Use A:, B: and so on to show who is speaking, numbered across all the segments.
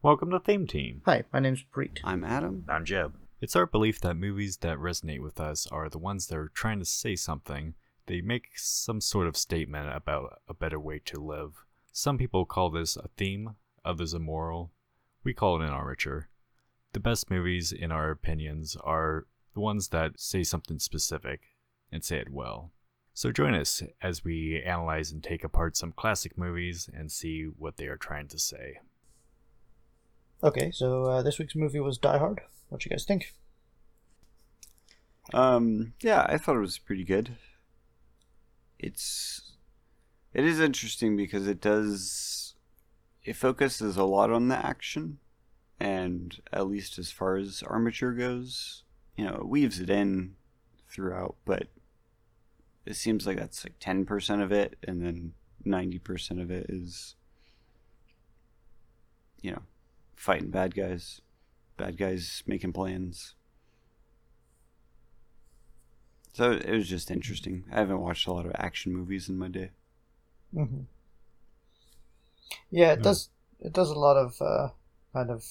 A: Welcome to Theme Team.
B: Hi, my name's Preet.
C: I'm Adam.
D: I'm Jeb.
A: It's our belief that movies that resonate with us are the ones that are trying to say something. They make some sort of statement about a better way to live. Some people call this a theme, others a moral. We call it an armature. The best movies, in our opinions, are the ones that say something specific and say it well. So join us as we analyze and take apart some classic movies and see what they are trying to say.
B: Okay, so uh, this week's movie was Die Hard. What you guys think?
C: Um, yeah, I thought it was pretty good. It's it is interesting because it does it focuses a lot on the action and at least as far as armature goes, you know, it weaves it in throughout, but it seems like that's like 10% of it and then 90% of it is you know, fighting bad guys, bad guys making plans. So it was just interesting. I haven't watched a lot of action movies in my day.
B: Mm-hmm. Yeah, it
A: Yeah.
B: does. It does a lot of uh, kind of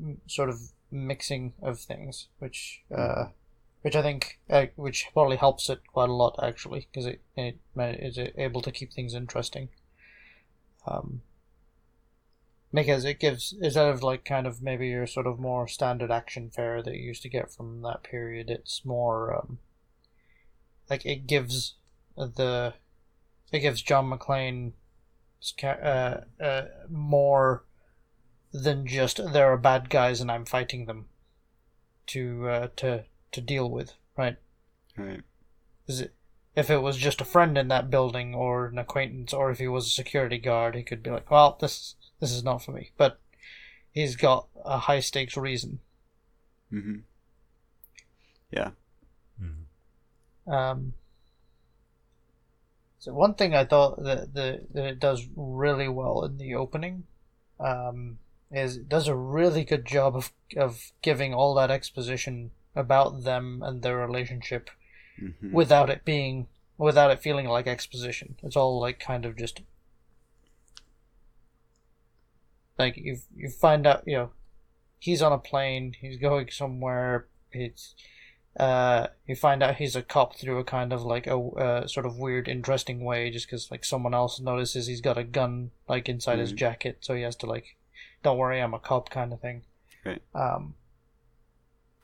B: m- sort of mixing of things, which uh, which I think uh, which probably helps it quite a lot actually, because it it ma- is able to keep things interesting. Um, because it gives instead of like kind of maybe your sort of more standard action fare that you used to get from that period, it's more um, like it gives the it gives John McClane uh, uh, more than just there are bad guys and I'm fighting them to uh, to to deal with, right?
C: Right.
B: Is it if it was just a friend in that building or an acquaintance or if he was a security guard, he could be like, "Well, this this is not for me." But he's got a high stakes reason.
C: Mm-hmm. Yeah.
B: Um, so one thing I thought that, that, that it does really well in the opening um, is it does a really good job of of giving all that exposition about them and their relationship
C: Mm-hmm.
B: without it being without it feeling like exposition. It's all like kind of just like you you find out you know he's on a plane, he's going somewhere. It's uh you find out he's a cop through a kind of like a uh, sort of weird interesting way just because like someone else notices he's got a gun like inside his
C: Mhm.
B: jacket so he has to like don't worry i'm a cop kind of thing
C: Right.
B: um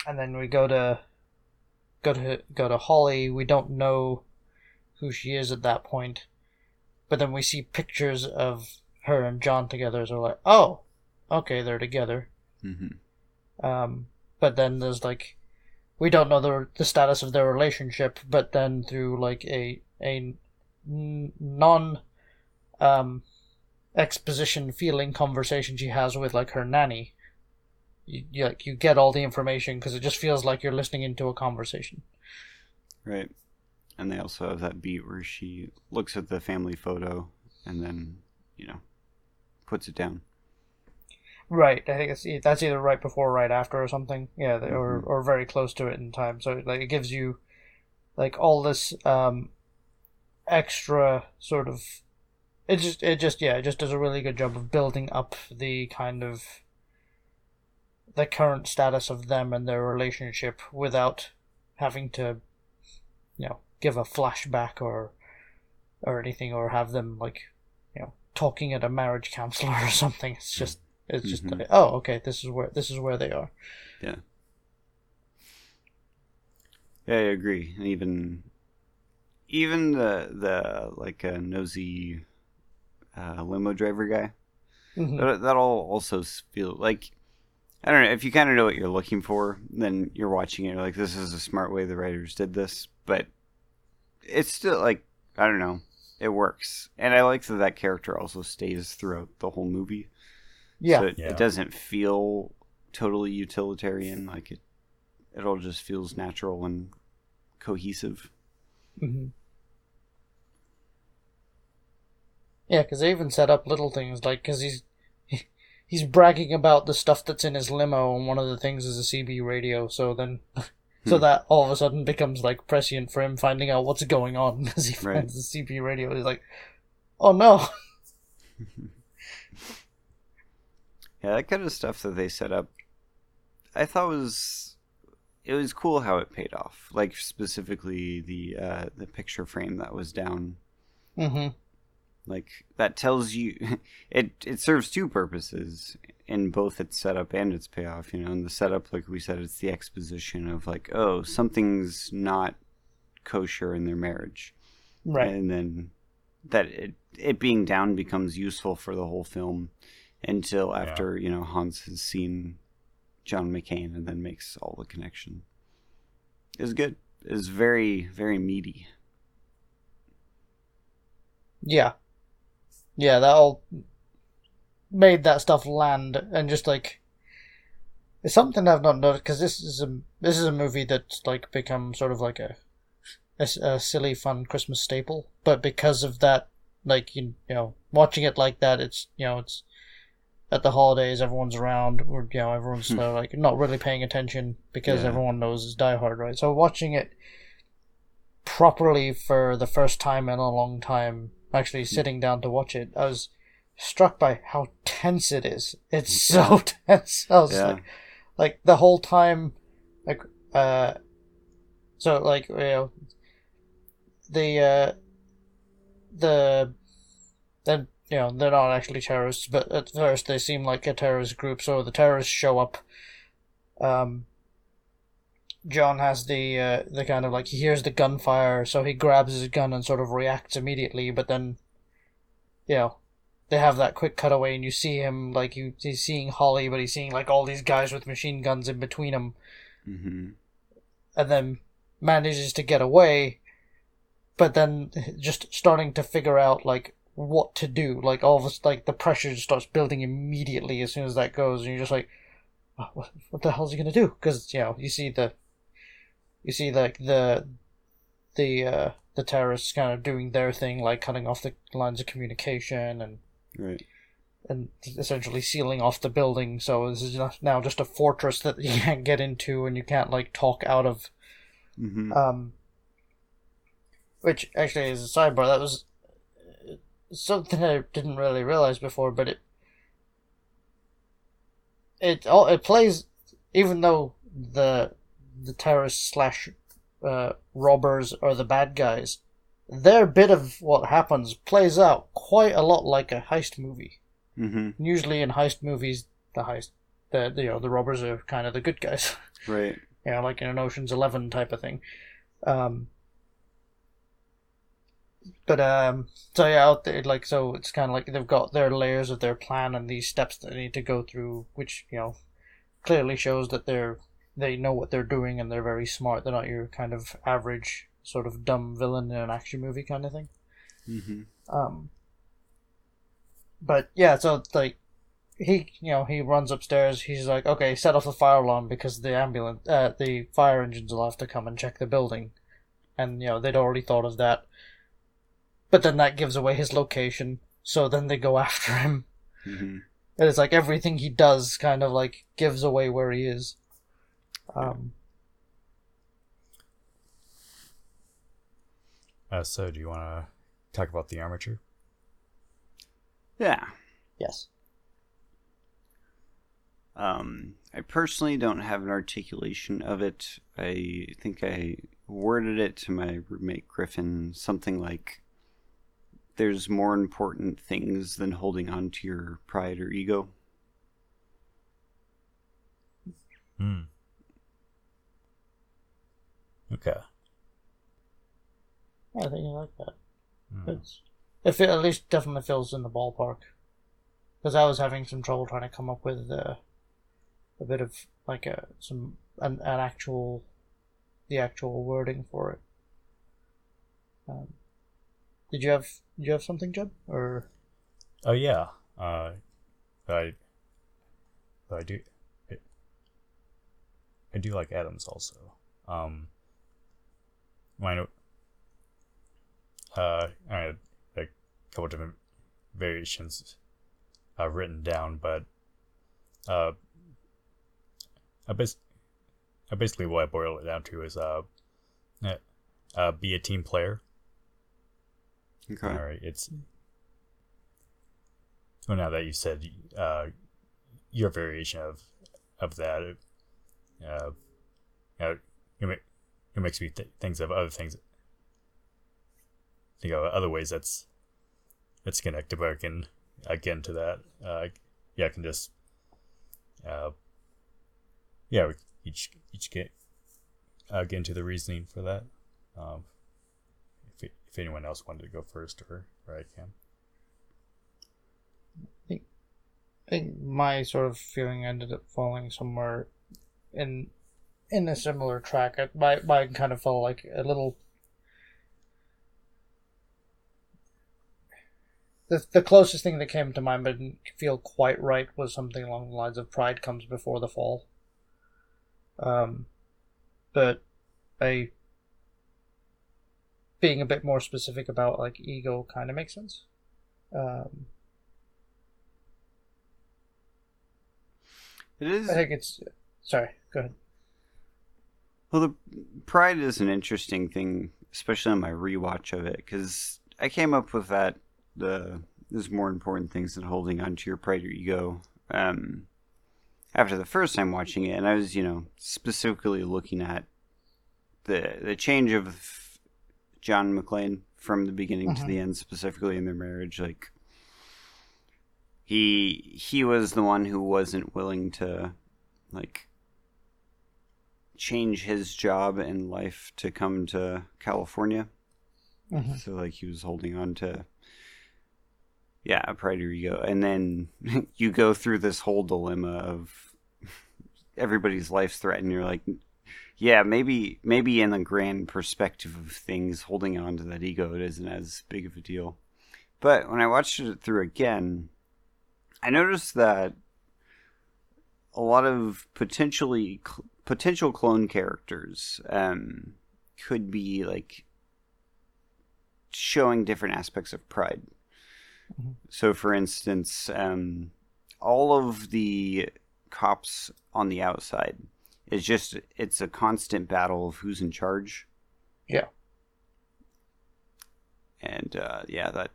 B: and then we go to go to go to holly we don't know who she is at that point but then we see pictures of her and john together so we're like oh okay they're together
C: Mm-hmm.
B: um, but then there's like we don't know the the status of their relationship, but then through like a a non um exposition feeling conversation she has with like her nanny, you, you like you get all the information because it just feels like you're listening into a conversation.
C: Right. And they also have that beat where she looks at the family photo and then, you know, puts it down.
B: Right, I think it's that's either right before or right after or something. Yeah, they- or
C: Mhm.
B: or very close to it in time. So like it gives you like all this um extra sort of it just it just yeah, it just does a really good job of building up the kind of the current status of them and their relationship without having to you know, give a flashback or or anything or have them like, talking at a marriage counselor or something. It's just it's just
C: Mhm.
B: like, oh, okay, this is where this is where they are.
C: Yeah, Yeah, I agree. And even even the the like uh, nosy uh, limo driver guy.
B: Mhm.
C: That that all also feel like I don't know if you kind of know what you're looking for, then you're watching it you're like this is a smart way the writers did this, but it's still like I don't know, it works, and I like that that character also stays throughout the whole movie.
B: Yeah.
C: so it,
A: Yeah.
C: it doesn't feel totally utilitarian. Like it, it all just feels natural and cohesive.
B: hmm Yeah, because they even set up little things like because he's he's bragging about the stuff that's in his limo, and one of the things is a CB radio. So then, so
C: Hmm.
B: that all of a sudden becomes like prescient for him finding out what's going on because he
C: Right.
B: finds the CB radio. He's like, oh no.
C: Yeah, that kind of stuff that they set up, I thought was it was cool how it paid off. Like specifically the uh, the picture frame that was down.
B: Mm-hmm.
C: Like that tells you it it serves two purposes in both its setup and its payoff. You know, in the setup, like we said, it's the exposition of like, oh, something's not kosher in their marriage,
B: Right.
C: and then that it it being down becomes useful for the whole film until after you know Hans has seen John McClane and then makes all the connection. It's good. It's very very meaty.
B: Yeah. Yeah, that all made that stuff land and just like it's something I've not noticed because this is a this is a movie that's like become sort of like a a silly fun Christmas staple, but because of that, like you, you know, watching it like that, it's you know it's at the holidays, everyone's around, or you know, everyone's uh, like not really paying attention because
C: Yeah.
B: everyone knows it's Die Hard, right? So watching it properly for the first time in a long time, actually sitting down to watch it, I was struck by how tense it is. It's so tense. I was
C: Yeah.
B: like, like the whole time, like, uh, so like, you know, the, uh, the, then, you know, they're not actually terrorists, but at first they seem like a terrorist group, so the terrorists show up, um, John has the uh, the kind of like he hears the gunfire, so he grabs his gun and sort of reacts immediately. But then, you know, they have that quick cutaway, and you see him like you he's seeing Holly, but he's seeing like all these guys with machine guns in between him,
C: hmm
B: and then manages to get away. But then just starting to figure out like what to do, like all this like the pressure just starts building immediately as soon as that goes, and you're just like, "Oh, what, what the hell's he gonna do? Because you know you see the you see like the the uh the terrorists kind of doing their thing like cutting off the lines of communication and
C: Right.
B: and essentially sealing off the building. So this is not- now just a fortress that you can't get into and you can't like talk out of.
C: Hmm
B: um which actually is a sidebar. That was uh, something i didn't really realize before but it it all it plays even though the the terrorists slash uh, robbers are the bad guys their bit of what happens plays out quite a lot like a heist movie
C: hmm
B: usually in heist movies the heist the you know the robbers are kind of the good guys
C: Right.
B: you know, like in an Ocean's Eleven type of thing. Um, but um, so yeah, out there, like so, it's kind of like they've got their layers of their plan and these steps that they need to go through, which you know clearly shows that they're they know what they're doing and they're very smart. They're not your kind of average sort of dumb villain in an action movie kind of thing.
C: hmm
B: Um, but yeah, so like he, you know, he runs upstairs. He's like, okay, set off the fire alarm because the ambulance, uh, the fire engines will have to come and check the building, and you know they'd already thought of that. But then that gives away his location, so then they go after him.
C: hmm
B: And it's like everything he does kind of like gives away where he is. Um,
A: Uh, so, do you want to talk about the armature?
C: Yeah.
B: yes.
C: Um, I personally don't have an articulation of it. I think I worded it to my roommate Griffin something like there's more important things than holding on to your pride or ego.
A: Hmm. Okay.
B: I think I like that.
A: Hmm.
B: It's it at least definitely feels in the ballpark. Because I was having some trouble trying to come up with uh, a bit of like a some an, an actual the actual wording for it. Um, did you have did you have something, Jeb? Or
A: Oh yeah. Uh, I. I do. I, I do like Adams also. Um. Mine. Uh, I had a couple different variations, uh, written down, but uh, I bas- uh, basically what I boil it down to is uh, uh, uh be a team player.
C: Okay.
A: All right, it's well now that you said uh,
D: your variation of of that. Uh, you know, it makes me th- things of other things. Think of other ways that's that's connected, but I can again to that. Uh, yeah, I can just uh, yeah, we each each get uh, get into the reasoning for that. Um, if if anyone else wanted to go first, or or I can.
B: I think my sort of feeling ended up falling somewhere in in a similar track. I, my mine kind of felt like a little. The, the closest thing that came to mind but didn't feel quite right was something along the lines of pride comes before the fall. Um, but I being a bit more specific about like ego kind of makes sense. Um,
C: It is.
B: I think it's sorry. Go ahead.
C: Well, the pride is an interesting thing, especially on my rewatch of it, because I came up with that. The there's more important things than holding on to your pride or ego. Um, after the first time watching it, and I was, you know, specifically looking at the the change of John McClane from the beginning to
B: Mhm.
C: the end, specifically in their marriage, like he he was the one who wasn't willing to like change his job and life to come to California.
B: Mhm.
C: So like he was holding on to yeah, pride or ego. And then you go through this whole dilemma of everybody's life's threatened. You're like yeah, maybe maybe in the grand perspective of things, holding on to that ego it isn't as big of a deal. But when I watched it through again, I noticed that a lot of potentially cl- potential clone characters um, could be like showing different aspects of pride.
B: Mhm.
C: So, for instance, um, all of the cops on the outside is just it's a constant battle of who's in charge.
B: Yeah.
C: And uh, yeah, that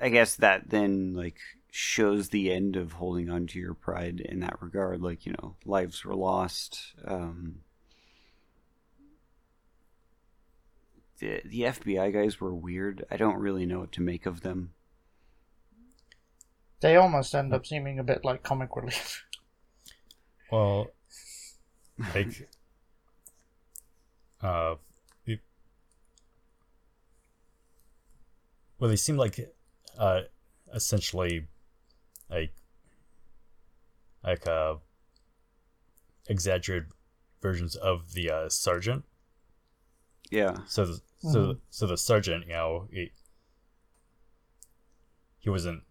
C: I guess that then like shows the end of holding on to your pride in that regard. Like you know, lives were lost. Um, the the FBI guys were weird. I don't really know what to make of them.
B: They almost end up seeming a bit like comic relief.
D: Well, like, uh, it, well, they seem like, uh, essentially, like, like uh, exaggerated versions of the uh, sergeant.
C: Yeah.
D: So, the, so, so the sergeant, you know, he, he wasn't,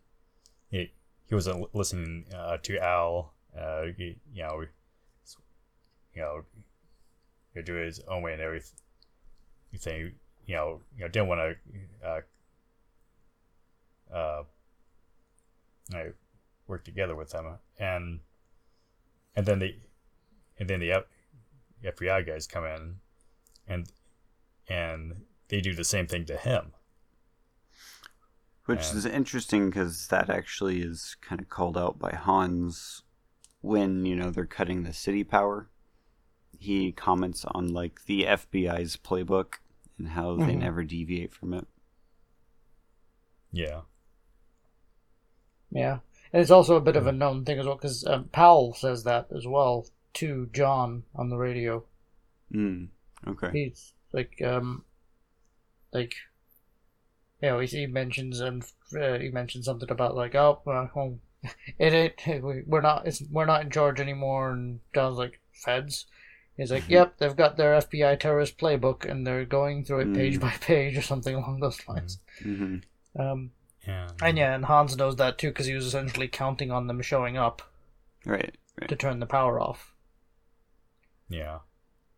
D: he, he wasn't listening uh, to Al. Uh, he, you know, you know, he do it his own way and everything. You know, you know, didn't want to, uh, uh, you know, work together with them, and and then the, and then the FBI guys come in, and and they do the same thing to him.
C: Which
D: And-
C: is interesting because that actually is kind of called out by Hans when, you know, they're cutting the city power. He comments on, like, the FBI's playbook and how they
B: Mhm.
C: never deviate from it.
D: Yeah.
B: Yeah, and it's also a bit of a known thing as well because um, Powell says that as well to John on the radio.
C: Mm. Okay.
B: He's like, um, like, you know, he, he mentions and uh, he mentions something about like, oh, well, it ain't we- we're not it's, we're not in charge anymore, and John's like, feds. He's like, yep, they've got their FBI terrorist playbook, and they're going through it page
C: Mm.
B: by page or something along those lines.
C: hmm
B: Um,
D: Yeah.
B: and yeah, and Hans knows that too because he was essentially counting on them showing up
C: Right. Right.
B: to turn the power off.
D: Yeah.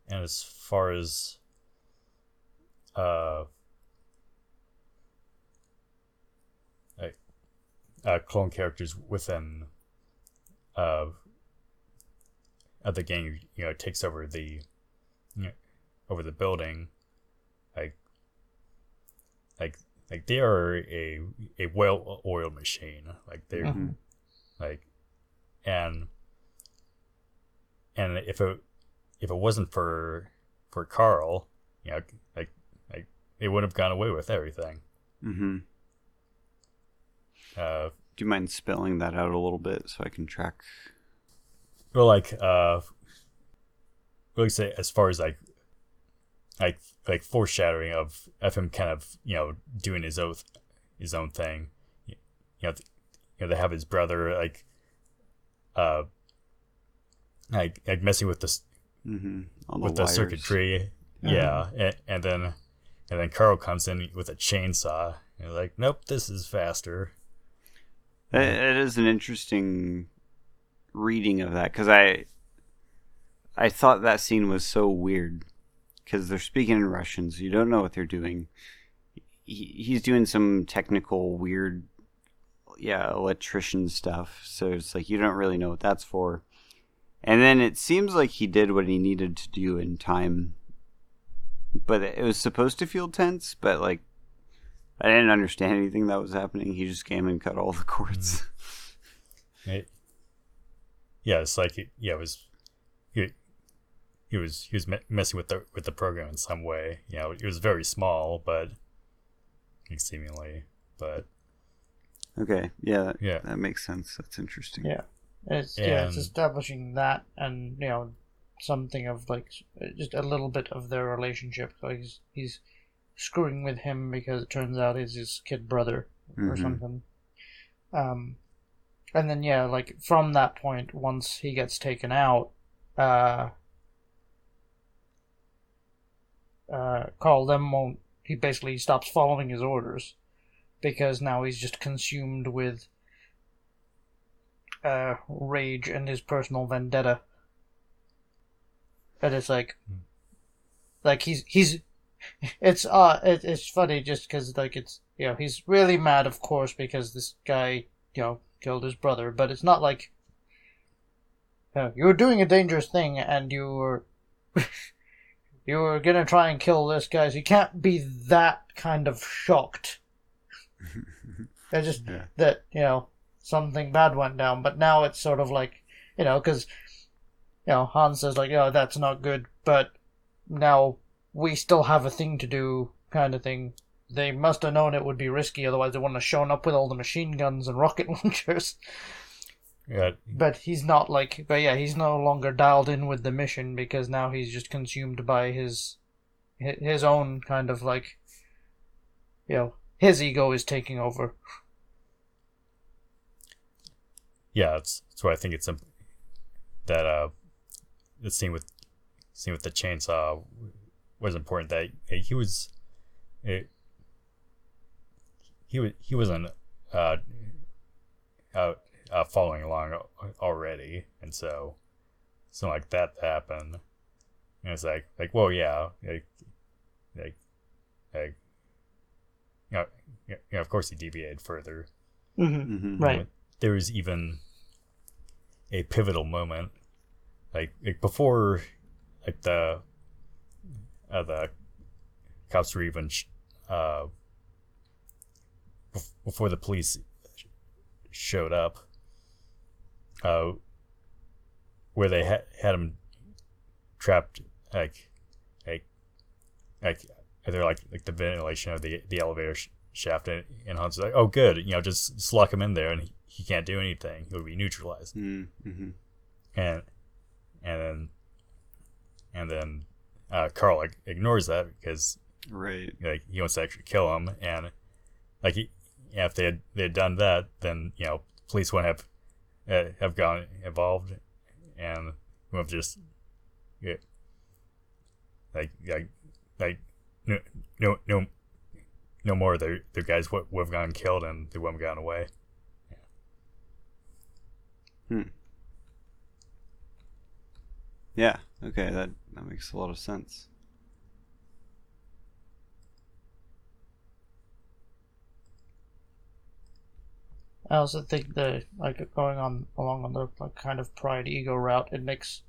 D: And as far as uh like uh clone characters within uh of the gang you know takes over the you know, over the building like like like they are a a well oiled machine like they're
B: Mhm.
D: like, and and if it if it wasn't for for Carl, you know, like like they would have gone away with everything.
C: Mm-hmm.
D: Uh,
C: Do you mind spelling that out a little bit so I can track?
D: well, like uh, really say as far as like like like foreshadowing of of him kind of you know doing his oath his own thing. You know, you know they have his brother like uh like like messing with the
C: Mm-hmm.
D: With the
C: wires.
D: circuitry. Yeah, and, and then and then Carl comes in with a chainsaw. And like, nope, this is faster.
C: It, it is an interesting reading of that because I I thought that scene was so weird because they're speaking in Russian, so you don't know what they're doing. He, he's doing some technical weird, yeah, electrician stuff. So it's like you don't really know what that's for. And then it seems like he did what he needed to do in time, but it was supposed to feel tense. But like I didn't understand anything that was happening. He just came and cut all the cords. Mm-hmm.
D: It, yeah, it's like it, yeah, it was he was he was me- messing with the with the program in some way. You know, it was very small, but seemingly, but
C: Okay, yeah, that,
D: Yeah.
C: that makes sense. That's interesting.
B: Yeah. It's yeah, it's establishing that and you know something of like just a little bit of their relationship. Like he's, he's screwing with him because it turns out he's his kid brother or
C: Mhm.
B: something. Um, and then yeah, like from that point, once he gets taken out, uh, uh, Carl then won't. He basically stops following his orders because now he's just consumed with uh, rage and his personal vendetta. And it's like, like he's he's, it's uh, it, it's funny just because like it's you know he's really mad, of course, because this guy you know killed his brother, but it's not like. You, know, you were doing a dangerous thing, and you were, you were gonna try and kill this guy. So you can't be that kind of shocked. It's just
C: Yeah.
B: that you know something bad went down, but now it's sort of like you know because you know Hans says like, "Oh, that's not good," but now we still have a thing to do, kind of thing. They must have known it would be risky, otherwise they wouldn't have shown up with all the machine guns and rocket launchers.
D: Yeah,
B: But he's not like, but yeah, he's no longer dialed in with the mission because now he's just consumed by his his own kind of like, you know, his ego is taking over.
D: yeah, it's that's why I think it's that uh the scene with scene with the chainsaw was important. That he was it, he was he wasn't uh, uh, uh following along already, and so something like that happened. And it's like like well, yeah like like like you know, you know of course he deviated further
B: Mm-hmm.
C: Mhm.
B: Right.
D: there was even a pivotal moment like, like before like the uh, the cops were even sh- uh bef- before the police sh- showed up uh where they had had him trapped like like like either like like the ventilation of the the elevator sh- shaft and, and Hans like oh good you know just, lock him in there and he, he can't do anything he'll be neutralized
C: Mm-hmm.
D: and and then and then uh, Carl like, ignores that because
C: Right.
D: like he wants to actually kill him and like he, if they had they had done that then you know police wouldn't have Eh, have gone involved and who have just yeah, like like like no no no no more the their guys would have gone killed and the have gone away
C: Yeah. Hm. Yeah, okay. That that makes a lot of sense.
B: I also think the like going on along on the like kind of pride ego route, it makes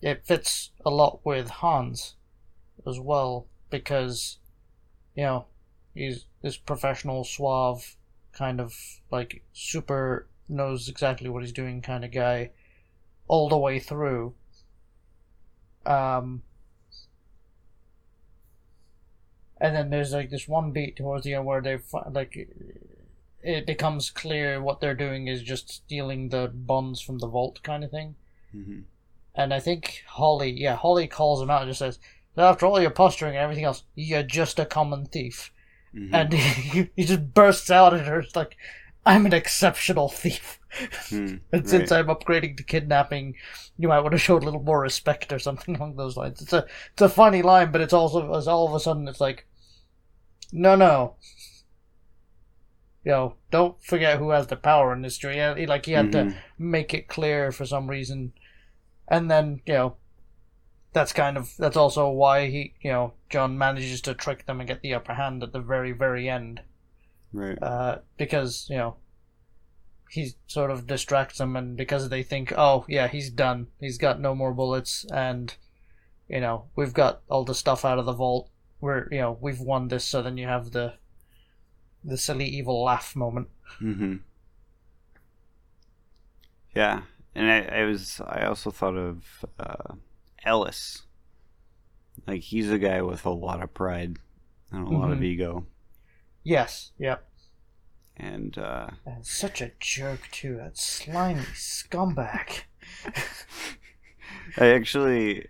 B: it fits a lot with Hans as well because you know he's this professional, suave, kind of like super knows exactly what he's doing kind of guy all the way through. Um, and then there's like this one beat towards the end where they like it becomes clear what they're doing is just stealing the bonds from the vault kind of thing.
C: hmm
B: And I think Holly, yeah, Holly calls him out and just says, "After all your posturing and everything else, you're just a common thief."
C: hmm
B: And he, he just bursts out at her. It's like, "I'm an exceptional thief."
C: Hmm.
B: And since
C: Right.
B: I'm upgrading to kidnapping, you might want to show a little more respect or something along those lines. It's a it's a funny line, but it's also it's all of a sudden it's like, no, no. You know, don't forget who has the power in this story. He- Like he had to
C: Mhm.
B: make it clear for some reason, and then you know, that's kind of that's also why he you know John manages to trick them and get the upper hand at the very very end
C: Right.
B: uh, because you know he sort of distracts them, and because they think, oh yeah, he's done, he's got no more bullets, and you know we've got all the stuff out of the vault. We're you know we've won this, so then you have the the silly evil laugh moment.
C: hmm Yeah, and I, I was I also thought of uh, Ellis. Like he's a guy with a lot of pride and a lot of
B: Mhm.
C: ego,
B: Yes, yep.
C: and uh,
B: And such a jerk too, that slimy scumbag.
C: I actually,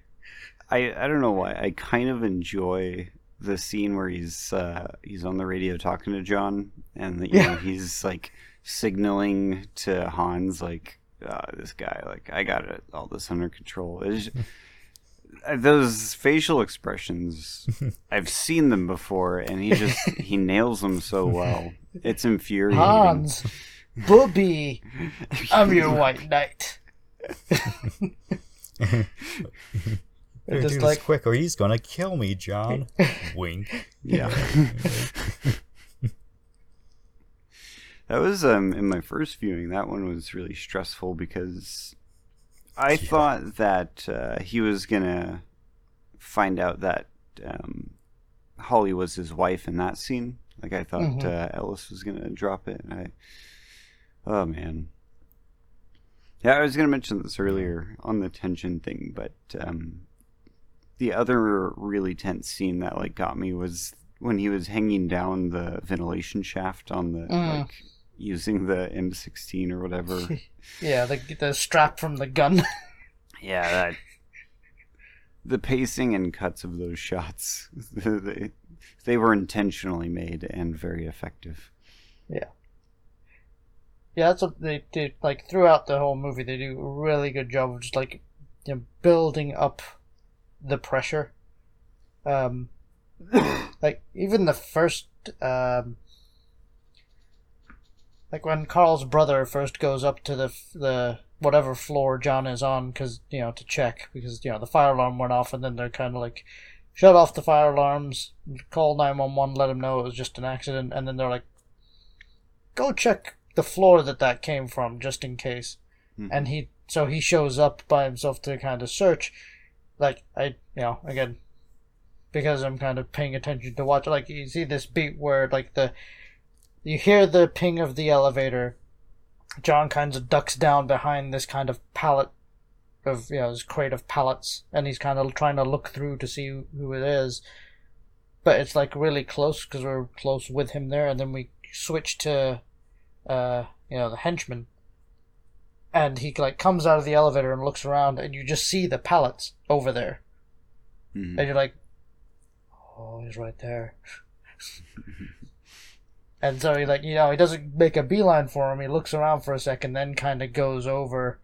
C: I I don't know why I kind of enjoy the scene where he's uh, he's on the radio talking to John, and you
B: Yeah.
C: know he's like signaling to Hans like uh, this guy like I got it all this under control. It's, uh, those facial expressions, I've seen them before, and he just he nails them so well. It's infuriating.
B: Hans, Bubby, I'm your white knight.
D: Better
B: just
D: do
B: like-
D: quick, or he's gonna kill me, John. Wink.
C: Yeah. that was um in my first viewing. That one was really stressful because I thought that uh, he was gonna find out that um, Holly was his wife in that scene. Like I thought
B: Mhm.
C: uh, Ellis was gonna drop it. And I, oh man. Yeah, I was gonna mention this earlier on the tension thing, but um, the other really tense scene that like got me was when he was hanging down the ventilation shaft on the
B: Mm.
C: like using the M16 or whatever.
B: Yeah, the the strap from the gun.
C: yeah, that the pacing and cuts of those shots they, they were intentionally made and very effective.
B: Yeah, Yeah, that's what they do. Like throughout the whole movie, they do a really good job of just like you know, building up the pressure. Um, like even the first, um, like when Carl's brother first goes up to the the whatever floor John is on, because you know to check because you know the fire alarm went off, and then they're kind of like shut off the fire alarms, call nine one one, let them know it was just an accident, and then they're like, go check the floor that that came from just in case
C: Mhm.
B: and he so he shows up by himself to kind of search like i you know again because i'm kind of paying attention to watch like you see this beat where like the you hear the ping of the elevator. John kind of ducks down behind this kind of pallet of you know his crate of pallets and he's kind of trying to look through to see who it is. But it's like really close because we're close with him there and then we switch to uh you know the henchman and he like comes out of the elevator and looks around and you just see the pallets over there.
C: Mhm.
B: and you're like oh he's right there. And so he like you know he doesn't make a beeline for him. He looks around for a second then kind of goes over.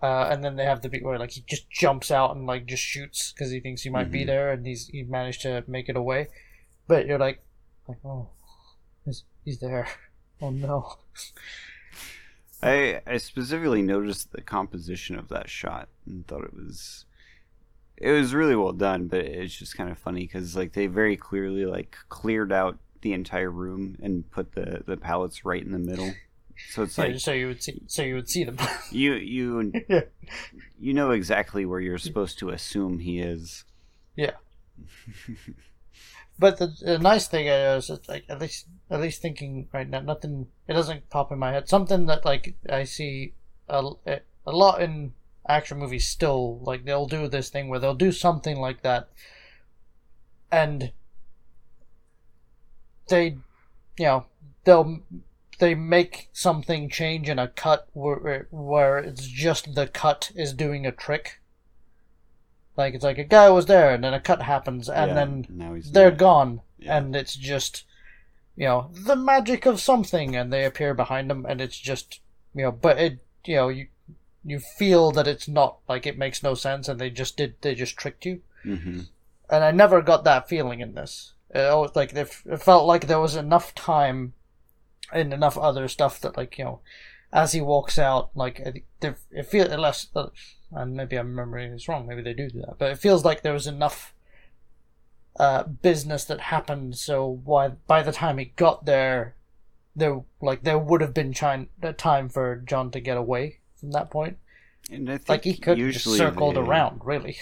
B: Uh, and then they have the beat where like he just jumps out and like just shoots because he thinks he might be
C: Mhm.
B: there and he's he managed to make it away. But you're like like oh he's, he's there. Oh no
C: I I specifically noticed the composition of that shot and thought it was it was really well done, but it's just kind of funny because like they very clearly like cleared out the entire room and put the the pallets right in the middle. So it's like
B: so you would see so you would see them
C: you you
B: Yeah.
C: you know exactly where you're supposed to assume he is.
B: but the, the nice thing is, like at least at least thinking right now, nothing. It doesn't pop in my head. Something that like I see a, a lot in action movies still like they'll do this thing where they'll do something like that, and they, you know, they'll they make something change in a cut where where it's just the cut is doing a trick. Like it's like a guy was there, and then a cut happens, and
C: Yeah,
B: then
C: now he's
B: they're
C: not.
B: gone,
C: Yeah.
B: and it's just, you know, the magic of something, and they appear behind them, and it's just, you know, but it, you know, you you feel that it's not like it makes no sense, and they just did, they just tricked you,
C: hmm
B: and I never got that feeling in this. It always like it felt like there was enough time, and enough other stuff that like you know, as he walks out, like I think there- it feels unless. Uh, and maybe I'm remembering this wrong. Maybe they do do that, but it feels like there was enough uh, business that happened. So why by the time he got there, there like there would have been time time for John to get away from that point.
C: And I think
B: Like he could just
C: usually
B: circled
C: they-
B: around, really.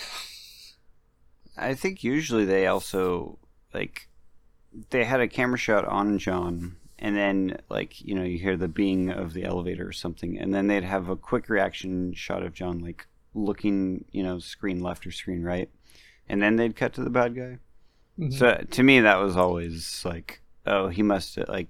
C: I think usually they also like they had a camera shot on John and then like you know you hear the being of the elevator or something and then they'd have a quick reaction shot of John like looking you know screen left or screen right and then they'd cut to the bad guy
B: Mhm.
C: so to me that was always like oh he must have like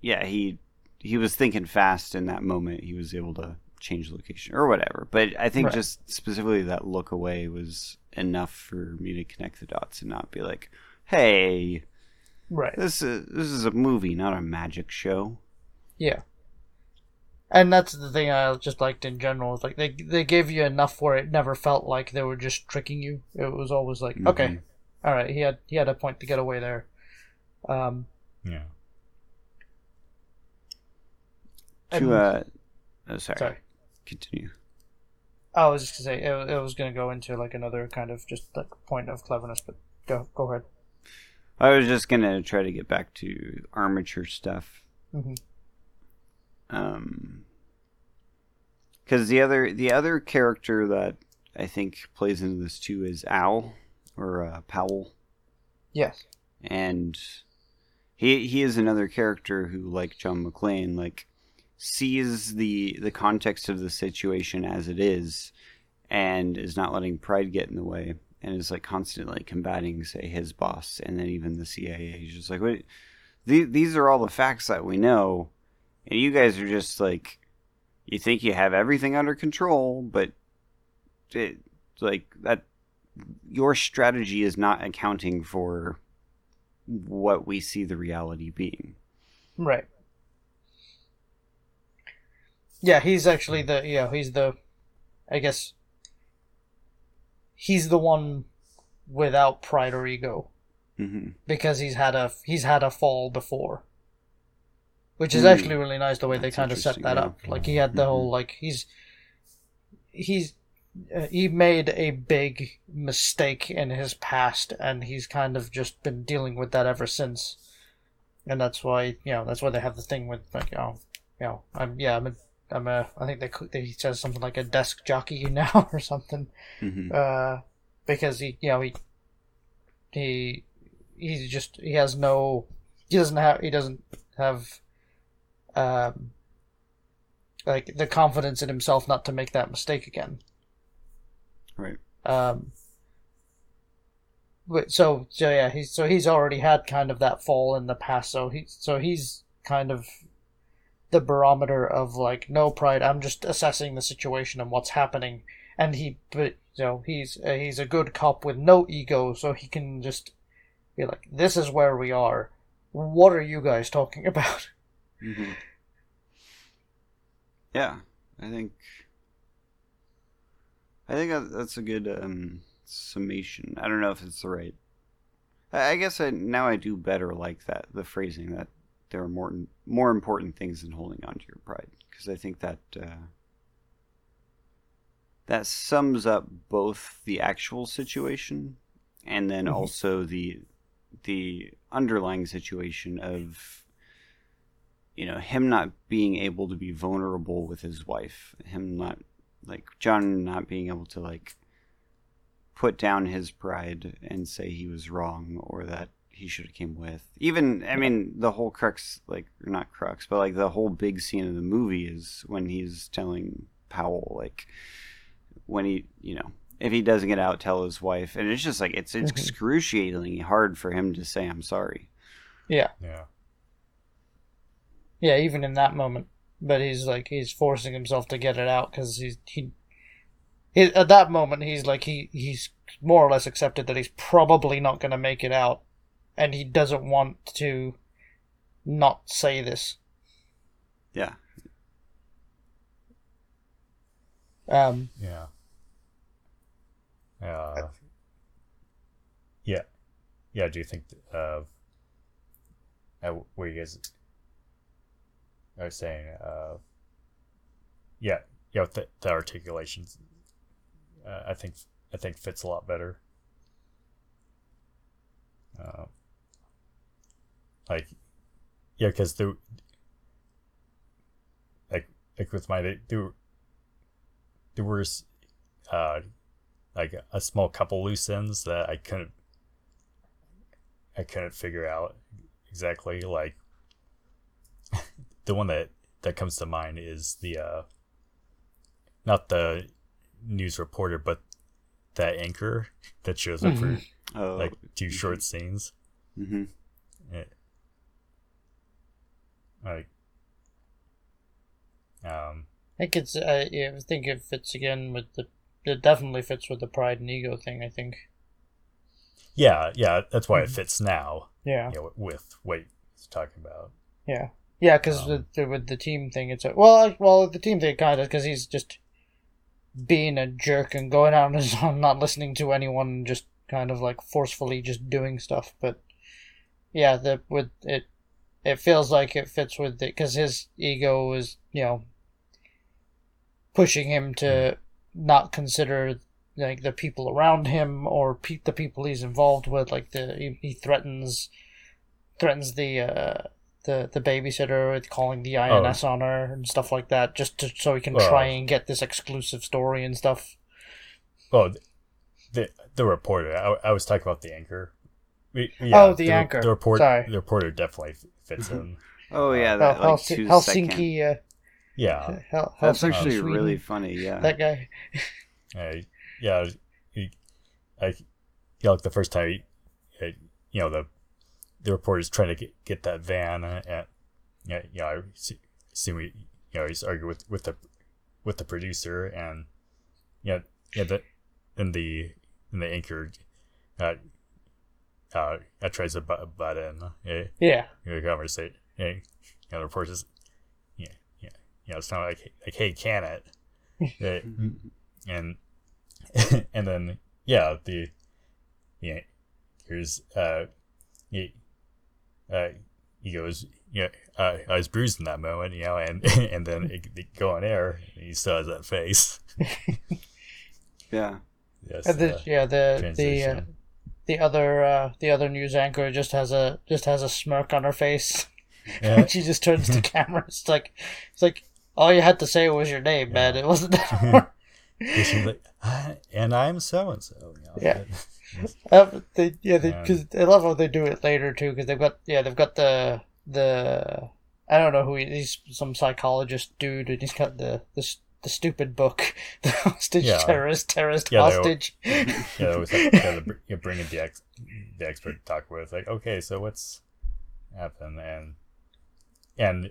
C: yeah he he was thinking fast in that moment he was able to change location or whatever but i think
B: Right.
C: just specifically that look away was enough for me to connect the dots and not be like hey
B: right.
C: this is this is a movie not a magic show
B: Yeah. And that's the thing I just liked in general. Is like they they gave you enough where it never felt like they were just tricking you. It was always like,
C: Mhm.
B: okay, all right, he had he had a point to get away there. Um,
D: Yeah.
B: and-
C: to uh oh sorry,
B: sorry,
C: continue
B: I was just gonna say it, it was gonna go into like another kind of just like point of cleverness, but go go ahead.
C: I was just gonna try to get back to armature stuff.
B: Hmm
C: um because the other the other character that i think plays into this too is Owl or uh, powell.
B: Yes.
C: and he he is another character who like john mcclane like sees the the context of the situation as it is and is not letting pride get in the way and is like constantly combating say his boss and then even the cia he's just like wait the- these are all the facts that we know and you guys are just like you think you have everything under control but it like that your strategy is not accounting for what we see the reality being
B: Right. Yeah, he's actually the yeah he's the, I guess. He's the one without pride or ego.
C: hmm
B: because he's had a he's had a fall before, which is
C: Hmm.
B: actually really nice the way they kind of set that
C: yeah.
B: up. Like he had the
C: Mhm.
B: whole like he's he's uh, he made a big mistake in his past, and he's kind of just been dealing with that ever since. And that's why you know that's why they have the thing with like you know you know I'm yeah I'm a I'm a I think they they he says something like a desk jockey now or something
C: hmm
B: uh, because he, you know, he, he, he's just he has no, he doesn't have, he doesn't have, um, like the confidence in himself not to make that mistake again.
C: right
B: Um, but so so yeah, he's so he's already had kind of that fall in the past. So he so he's kind of the barometer of like no pride. I'm just assessing the situation and what's happening. And he, but you know, he's uh, he's a good cop with no ego, so he can just be like, "This is where we are. What are you guys talking about?"
C: hmm yeah i think i think that's a good um summation i don't know if it's the right I guess I, now i do better like that the phrasing that there are more more important things than holding on to your pride because i think that uh, that sums up both the actual situation and then
B: Mhm.
C: also the the underlying situation of you know him not being able to be vulnerable with his wife him not like john not being able to like put down his pride and say he was wrong or that he should have came with. Even I mean the whole crux like or not crux, but like the whole big scene of the movie is when he's telling Powell like when he you know if he doesn't get out tell his wife and it's just like it's, it's
B: Mhm.
C: excruciatingly hard for him to say I'm sorry.
B: Yeah,
D: Yeah.
B: yeah. Even in that moment, but he's like he's forcing himself to get it out because he's he, he. At that moment, he's like he he's more or less accepted that he's probably not going to make it out, and he doesn't want to not say this.
C: Yeah.
B: Um,
D: Yeah. Uh, yeah. Yeah. Do you think uh, uh what you guys are saying? Uh, yeah. Yeah. With the, the articulations, uh, I think I think fits a lot better. Uh, like, yeah, because there, like, like with my there, there was, uh, like a small couple loose ends that I couldn't I couldn't figure out exactly like the one that that comes to mind is the uh not the news reporter but that anchor that shows up for
C: Oh,
D: like two short scenes.
C: Hmm
D: it, like um
B: I think it's uh, yeah, I think it fits again with the it definitely fits with the pride and ego thing. I think.
D: yeah yeah that's why it
B: Mhm.
D: fits now
B: Yeah.
D: you know, with what he's talking about
B: Yeah, yeah, because
D: Um,
B: with, the, with the team thing, it's a, well, well, the team thing kind of because he's just being a jerk and going out on his own, not listening to anyone, just kind of like forcefully just doing stuff. But yeah, the with it, it feels like it fits with it because his ego is you know pushing him to not consider like the people around him or pe- the people he's involved with. Like the he, he threatens threatens the. Uh, the the babysitter with calling the INS on her and stuff like that, just to, so he can
D: Well-
B: try and get this exclusive story and stuff.
D: Oh, the the reporter. I, I was talking about the anchor. Yeah,
B: Oh, the anchor.
D: The report.
B: Sorry.
D: The reporter definitely fits in.
C: Oh yeah,
B: Oh,
C: that like
B: Helsi-
C: two
B: Helsinki, uh,
D: Yeah,
B: Hel-
C: That's
B: Helsinki,
C: actually
B: Sweden.
C: really funny. Yeah.
B: that guy.
D: uh, yeah. He, I, yeah, like the first time, he, uh, you know, the the reporter's trying to get, get that van, uh, and yeah, yeah, I see, see we, you know, he's arguing with with the with the producer, and yeah, yeah, the and the and the anchor, uh, uh, uh tries to butt, butt in. Uh,
B: Yeah,
D: your conversation. Yeah, you know, the report is, yeah, yeah, you know, it's not like like, hey, can it? Yeah, and and then yeah, the yeah, here's uh, he, uh, he goes, yeah, uh, I was bruised in that moment, you know, and and then it, it go on air, and he still has that face.
C: yeah.
D: Yes,
B: and the,
D: uh,
B: yeah the the uh,
D: transition.
B: The other uh, the other news anchor just has a just has a smirk on her face.
D: yeah,
B: and she just turns to camera. It's like it's like all you had to say was your name, man. It wasn't that hard.
D: and like, "Ah, and I'm so and so.
B: Yeah. Uh, they, yeah,
D: Yeah.
B: because I love how they do it later too. Because they've got yeah, they've got the the I don't know who he, he's some psychologist dude, and he's got the the, s- the stupid book, the hostage
D: Yeah.
B: terrorist terrorist
D: Yeah, they-
B: hostage.
D: yeah, it was like, yeah, the, you bring in the ex, the expert to talk with, like, okay, so what's happened, and and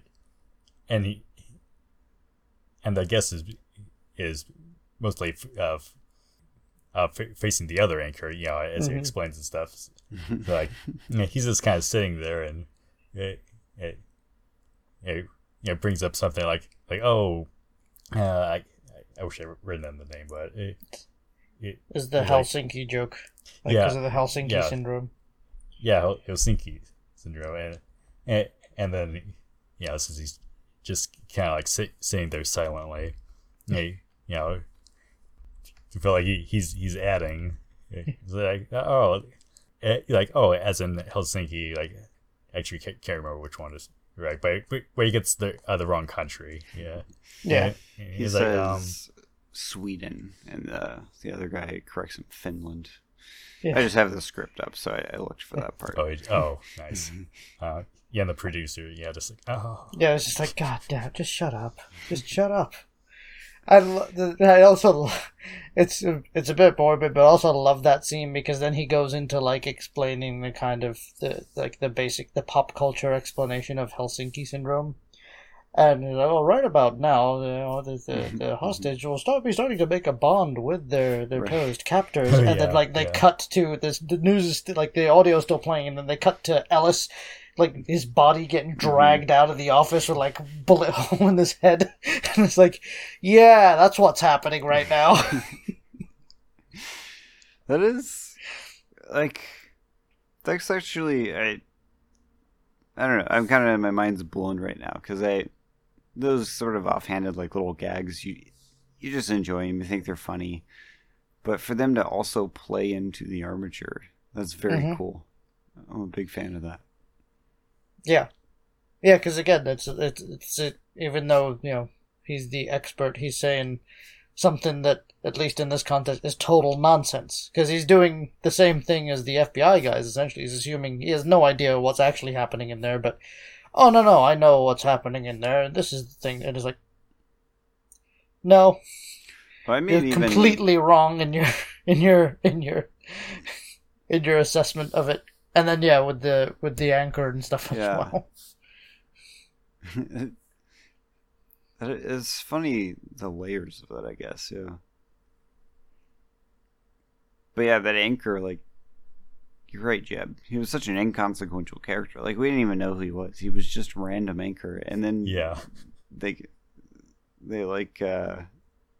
D: and he and the guest is is mostly f- uh, f- uh, f- facing the other anchor, you know, as he
B: Mhm.
D: explains and stuff. So, like, you know, he's just kind of sitting there, and it it it you know, brings up something like like oh, uh, I I wish I written down the name, but it, it
B: is the
D: Like-
B: Helsinki joke, like
D: Yeah.
B: because of the Helsinki
D: Yeah.
B: syndrome.
D: yeah, Helsinki syndrome, and and, and then you know, since he's just kind of like sit, sitting there silently, he, you know, you feel like he, he's he's adding, he's like oh, eh, like oh, as in Helsinki, like actually can't, can't remember which one is right, but but, but he gets the uh, the wrong country, yeah,
B: Yeah,
D: And
C: He
D: he's
C: says
D: like um
C: Sweden, and uh, the other guy corrects him Finland.
B: Yeah.
C: I just have the script up, so I, I looked for that part.
D: Oh, he- oh, nice. Uh, yeah, and the producer, yeah, just like, oh,
B: Yeah, it's just like, God damn, just shut up. Just shut up. I, lo- I also, lo- it's it's a bit morbid, but I also love that scene because then he goes into like explaining the kind of the like the basic the pop culture explanation of Helsinki syndrome, and he's like, oh, right about now, you know, the the, mm-hmm. the mm-hmm. hostage will start be starting to make a bond with their their
C: Right.
B: terrorist captors,
D: Oh,
B: and
D: yeah,
B: then like they
D: yeah.
B: cut to this the news is still, like the audio is still playing, and then they cut to Ellis like his body getting dragged out of the office with like bullet hole in his head and it's like yeah that's what's happening right now
C: That is like that's actually I I don't know. I'm kind of my mind's blown right now because I those sort of offhanded like little gags you you just enjoy them. You think they're funny, but for them to also play into the armature, that's very
B: Mhm.
C: cool. I'm a big fan of that.
B: Yeah. Yeah because again it's it's it's it, even though you know he's the expert he's saying something that at least in this context is total nonsense. Because he's doing the same thing as the fbi guys essentially. He's assuming he has no idea what's actually happening in there but oh no no i know what's happening in there. This is the thing it's like no.
C: I mean,
B: you're
C: even
B: completely wrong in your in your in your in your assessment of it and then yeah with the with the anchor and stuff as
C: Yeah.
B: well
C: That It's funny the layers of it, I guess. Yeah. But yeah, that anchor, like, you're right, Jeb. He was such an inconsequential character. Like, we didn't even know who he was. He was just random anchor, and then
D: yeah.
C: they, they like, uh,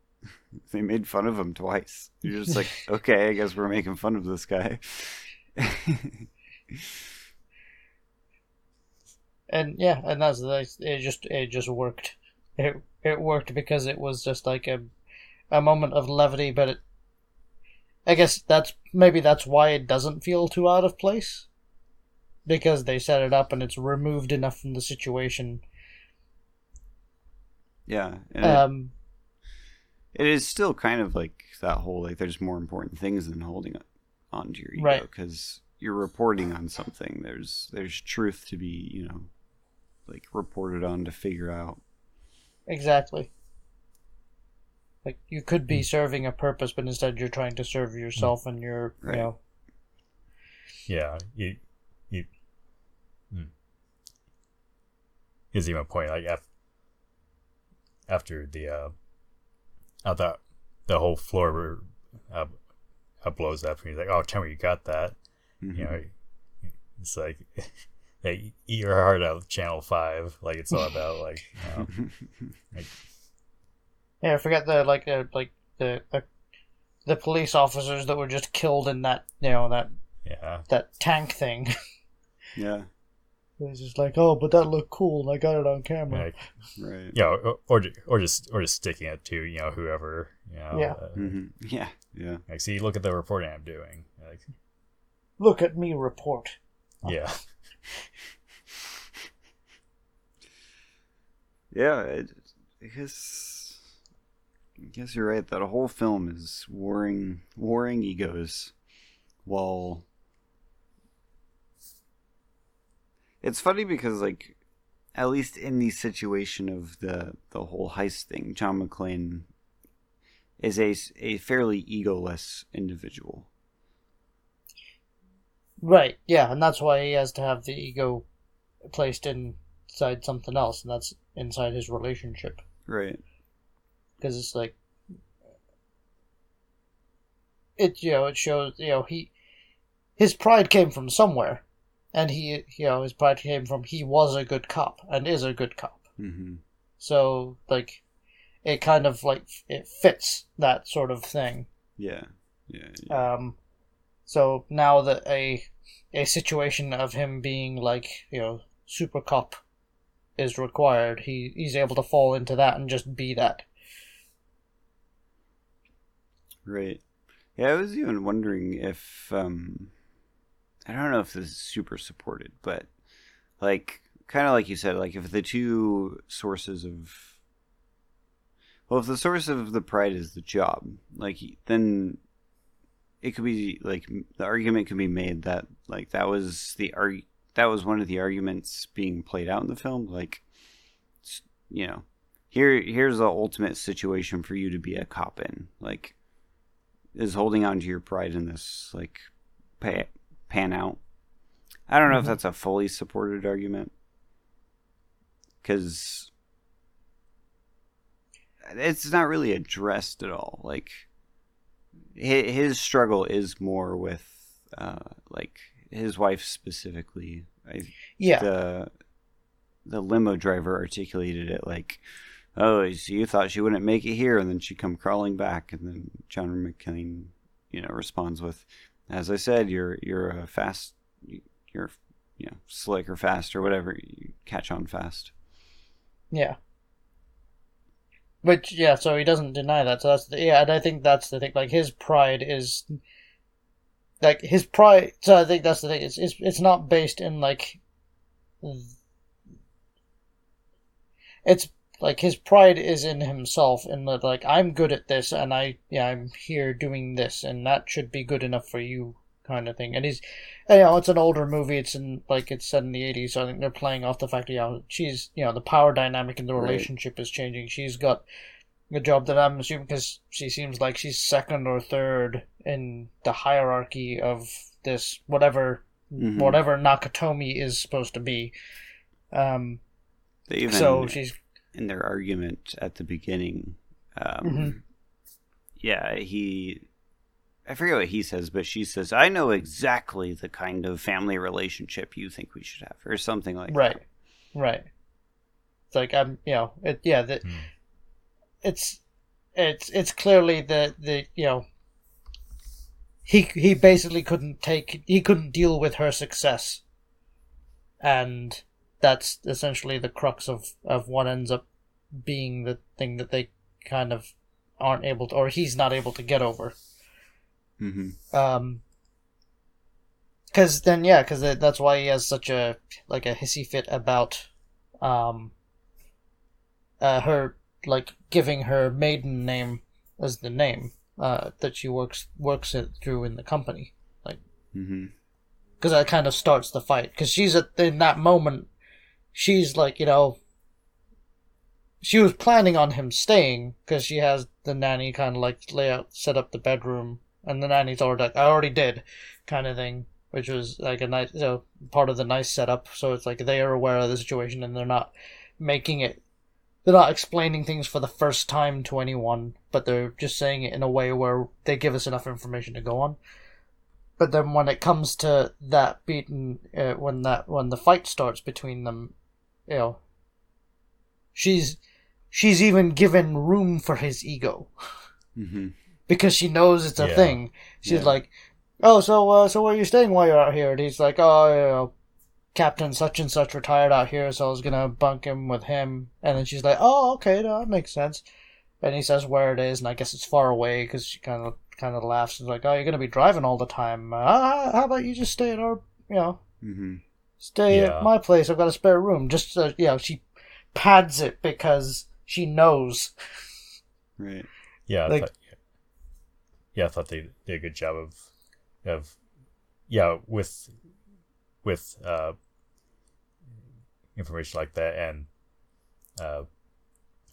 C: they made fun of him twice. You're just like, okay, I guess we're making fun of this guy.
B: And yeah and that's it just it just worked. It it worked because it was just like a a moment of levity but it i guess that's maybe that's why it doesn't feel too out of place. Because they set it up and it's removed enough from the situation.
C: Yeah. and it-
B: um
C: it is still kind of like that whole like there's more important things than holding on to your ego because you're reporting on something there's there's truth to be you know like reported on to figure out
B: exactly like you could be serving a purpose but instead you're trying to serve yourself and your
C: Right.
B: you know
D: Yeah, you, you. Hmm. Here's even a point. Like af- after the uh, uh the the whole floor uh, uh, blows up, and he's like, "Oh, tell me you got that."
C: Mhm.
D: You know, it's like, hey, eat your heart out, of Channel Five. Like it's all about like, you know, like
B: Yeah, I forget the like uh, like the, the the police officers that were just killed in that you know that
D: yeah,
B: that tank thing.
C: yeah
B: it was just like, oh, but that looked cool, and I got it on camera.
D: like
C: right
D: you know, or, or or just or just sticking it to you know whoever you know.
B: Yeah.
D: uh,
C: hmm yeah yeah
D: Like, see, look at the reporting I'm doing. Like,
B: Look at me report.
D: yeah.
C: yeah it, I guess I guess you're right that a whole film is warring warring egos while it's funny because like at least in the situation of the the whole heist thing john mcclane is a, a fairly egoless individual
B: Right. Yeah, and that's why he has to have the ego placed inside something else, and that's inside his relationship.
C: right
B: because it's like it you know it shows you know he his pride came from somewhere and he you know his pride came from he was a good cop and is a good cop
C: hmm
B: so like it kind of like it fits that sort of thing
C: yeah yeah, yeah.
B: um so now that a a situation of him being like you know super cop is required he he's able to fall into that and just be that
C: Right. Yeah, I was even wondering if um I don't know if this is super supported, but like kind of like you said, like if the two sources of well, if the source of the pride is the job, like then it could be like the argument could be made that like that was the arg that was one of the arguments being played out in the film. Like, you know, here here's the ultimate situation for you to be a cop in. Like, is holding on to your pride in this like pay, pan out. I don't know
B: Mhm.
C: if that's a fully supported argument because it's not really addressed at all. Like his, struggle is more with uh, like his wife specifically. I,
B: Yeah.
C: the the limo driver articulated it like, "Oh, so you thought she wouldn't make it here, and then she come crawling back." And then John McClane, you know, responds with, "As I said, you're you're a fast, you're you know slick or fast or whatever. You catch on fast."
B: Yeah. Which yeah, so he doesn't deny that. So that's the, yeah, and I think that's the thing. Like his pride is like his pride. So I think that's the thing. It's it's it's not based in like it's like his pride is in himself in that like I'm good at this and I yeah I'm here doing this and that should be good enough for you kind of thing. And he's you know it's an older movie. It's in like it's set in the '80s, so I think they're playing off the fact that you know she's you know the power dynamic in the
C: Right.
B: relationship is changing. She's got a job that I'm assuming because she seems like she's second or third in the hierarchy of this whatever
C: Mhm.
B: whatever Nakatomi is supposed to be. Um,
C: They even
B: so she's
C: in their argument at the beginning. Um,
B: Mhm.
C: Yeah, he. I forget what he says, but she says, "I know exactly the kind of family relationship you think we should have," or something like
B: right,
C: that.
B: right. Right. It's like I'm, you know, it yeah, the,
D: Hmm.
B: it's it's it's clearly the the you know he he basically couldn't take he couldn't deal with her success, and that's essentially the crux of of what ends up being the thing that they kind of aren't able to, or he's not able to get over.
C: Hmm
B: Um, because then yeah, because that's why he has such a like a hissy fit about, um, uh, her like giving her maiden name as the name uh that she works works it through in the company.
C: Hmm
B: because that kind of starts the fight. Because she's at in that moment she's like you know she was planning on him staying because she has the nanny kind of like lay out set up the bedroom and the nanny's already like i already did kind of thing which was like a nice you know, part of the nice setup. So it's like they are aware of the situation and they're not making it they're not explaining things for the first time to anyone but they're just saying it in a way where they give us enough information to go on. But then when it comes to that beaten, uh, when that when the fight starts between them, you know, she's she's even given room for his ego.
C: Mm hmm
B: because she knows it's a
D: Yeah.
B: thing. She's
C: Yeah.
B: like, "Oh, so uh, so where are you staying while you're out here?" And he's like, "Oh, you know, Captain such and such retired out here, so I was gonna bunk him with him." And then she's like, "Oh, okay, no, that makes sense." And he says where it is, and I guess it's far away because she kind of kind of laughs and like, "Oh, you're gonna be driving all the time. Uh, how about you just stay at our, you know,
C: hmm
B: stay
D: Yeah.
B: at my place. I've got a spare room." Just uh, you know, she pads it because she knows.
C: Right.
D: Yeah,
B: Like-
D: yeah, I thought they did a good job of, of, yeah, with, with uh, information like that and, uh,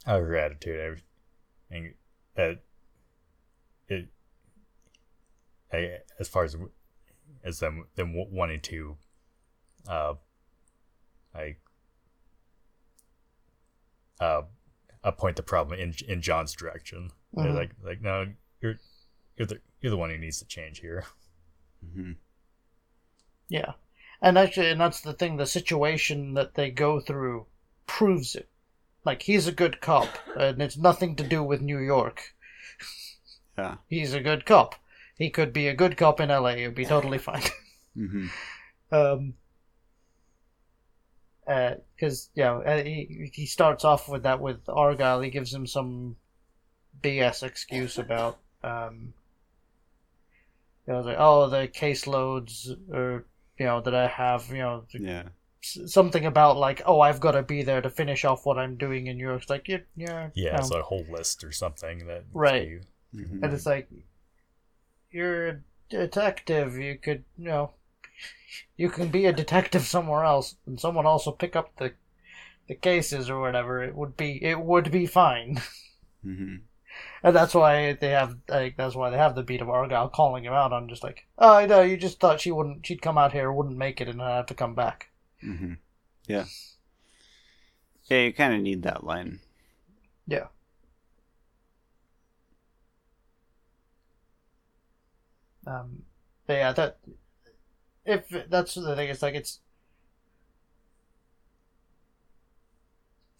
D: her attitude and everything, that it, I, as far as as them them wanting to, uh, I, uh, uh, point the problem in in John's direction. They're
B: Mhm.
D: like like no, you're you're the you're the one who needs to change here.
C: hmm
B: Yeah. And actually, and that's the thing, the situation that they go through proves it. Like, he's a good cop, and it's nothing to do with New York.
C: Yeah.
B: He's a good cop. He could be a good cop in LA, it'd be totally fine.
C: hmm
B: um, because, you know, uh, he, he starts off with that with Argyle, he gives him some BS excuse about, um, you know, like, oh, the caseloads, or, you know, that I have, you know, the
C: Yeah.
B: something about like, oh, I've got to be there to finish off what I'm doing, in you're just like, yeah, yeah,
D: Yeah, it's a whole list or something that
B: Right.
D: you-
C: Mhm.
B: and it's like, you're a detective. You could, you know, you can be a detective somewhere else, and someone else will pick up the the cases or whatever. It would be it would be fine.
C: Mhm.
B: And that's why they have like that's why they have the beat of Argyle calling him out on just like, oh, I know you just thought she wouldn't she'd come out here, wouldn't make it, and then have to come back.
C: Mhm. Yeah. Yeah, you kind of need that line.
B: Yeah. Um, but yeah, that if that's the thing, it's like it's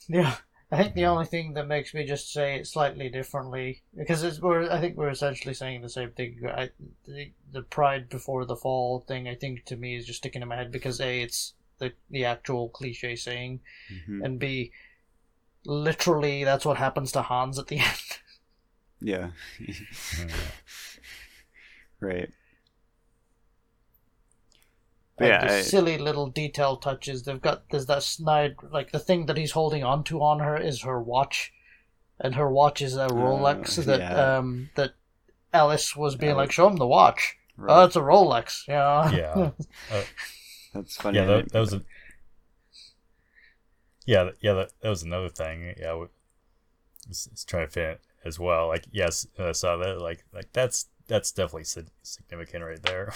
B: yeah. I think the only thing that makes me just say it slightly differently because it's we're I think we're essentially saying the same thing. I the, the pride before the fall thing I think to me is just sticking in my head because a it's the the actual cliche saying
C: Mhm.
B: and b literally that's what happens to Hans at the end.
C: Yeah. right. But
B: Like
C: yeah,
B: the
C: I-
B: silly little detail touches. They've got there's that snide like the thing that he's holding onto on her is her watch, and her watch is a Rolex that
C: yeah.
B: um that Ellis was being
C: Alice-
B: like, show him the watch.
C: right.
B: Oh, it's a Rolex. Yeah.
D: Yeah.
C: That's funny.
D: yeah, that, that was a. Yeah, yeah, that, that was another thing. Yeah, we- it's, it's trying to fit as well. Like, yes, I saw that. Like, like that's that's definitely significant right there.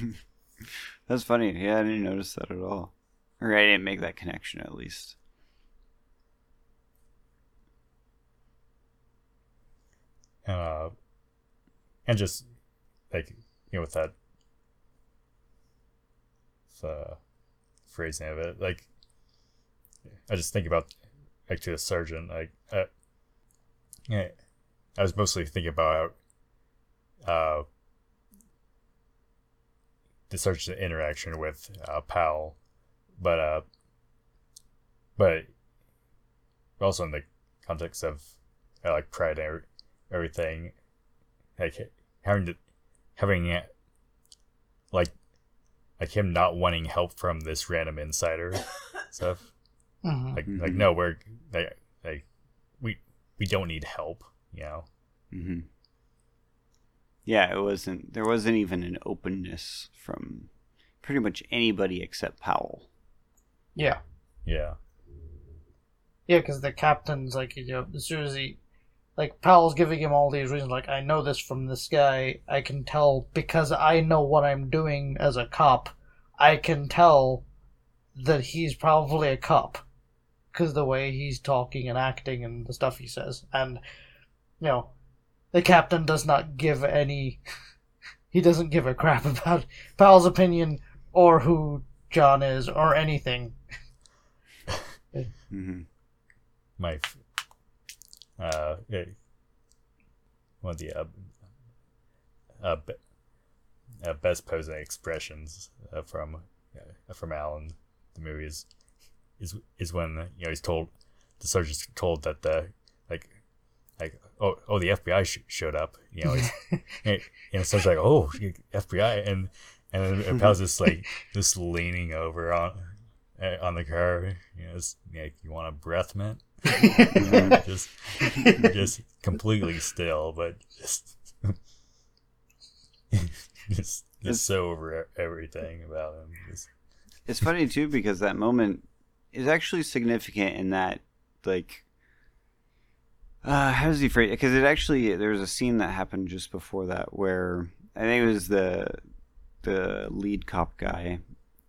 C: That's funny. Yeah, I didn't notice that at all. Or I didn't make that connection at least.
D: uh, and just like you know with that the phrasing of it like i just think about like to the sergeant like uh, yeah i was mostly thinking about uh the sergeant's interaction with uh powell but uh but also in the context of uh, like pride and everything like having to having uh, like like him not wanting help from this random insider stuff
B: Mhm.
D: like like
C: Mhm.
D: no we're like like we we don't need help you know
C: hmm Yeah, it wasn't. There wasn't even an openness from pretty much anybody except Powell.
B: Yeah.
D: yeah
B: Yeah, because the captain's like, you know, as soon as he, like, Powell's giving him all these reasons, like, I know this from this guy. I can tell because I know what I'm doing as a cop. I can tell that he's probably a cop because the way he's talking and acting and the stuff he says. And, you know, the captain does not give any. He doesn't give a crap about Powell's opinion or who John is or anything.
C: hmm
D: my uh eh, one of the uh, uh, be- uh best posing expressions uh, from uh, from Alan the movie is is is when you know he's told the surgeon's told that the like like oh oh the FBI sh- showed up you know it's, and, and so it's like oh FBI and and then Powell's just like just leaning over on uh, on the car you know it's like you want a breath mint just just completely still, but just just just so over everything about him. Just,
C: It's funny too because that moment is actually significant in that, like, uh, how does he phrase? Because it actually there was a scene that happened just before that where I think it was the the lead cop guy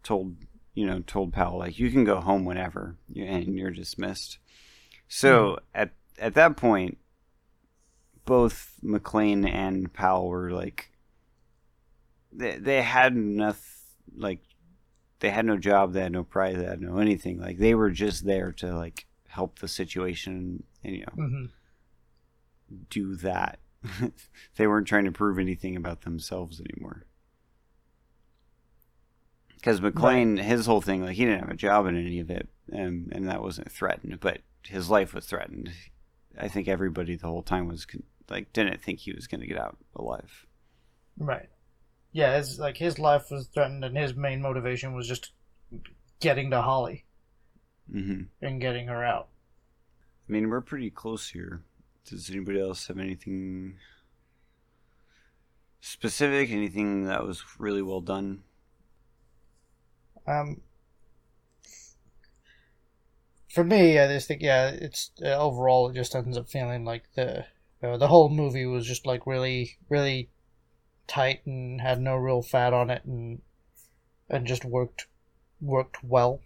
C: told you know told Powell like you can go home whenever and you're dismissed. So at at that point, both McClane and Powell were like they they had enough like they had no job, they had no pride, they had no anything. Like they were just there to like help the situation and you know
B: hmm
C: do that. they weren't trying to prove anything about themselves anymore. Because McClane, his whole thing, like he didn't have a job in any of it, and and that wasn't threatened, but his life was threatened. I think everybody the whole time was con- like didn't think he was going to get out alive.
B: Right. Yeah, it's like his life was threatened, and his main motivation was just getting to Holly
C: hmm
B: and getting her out.
C: I mean, we're pretty close here. Does anybody else have anything specific? Anything that was really well done?
B: Um, for me, I just think yeah, it's uh, overall it just ends up feeling like the uh, the whole movie was just like really really tight and had no real fat on it and and just worked worked well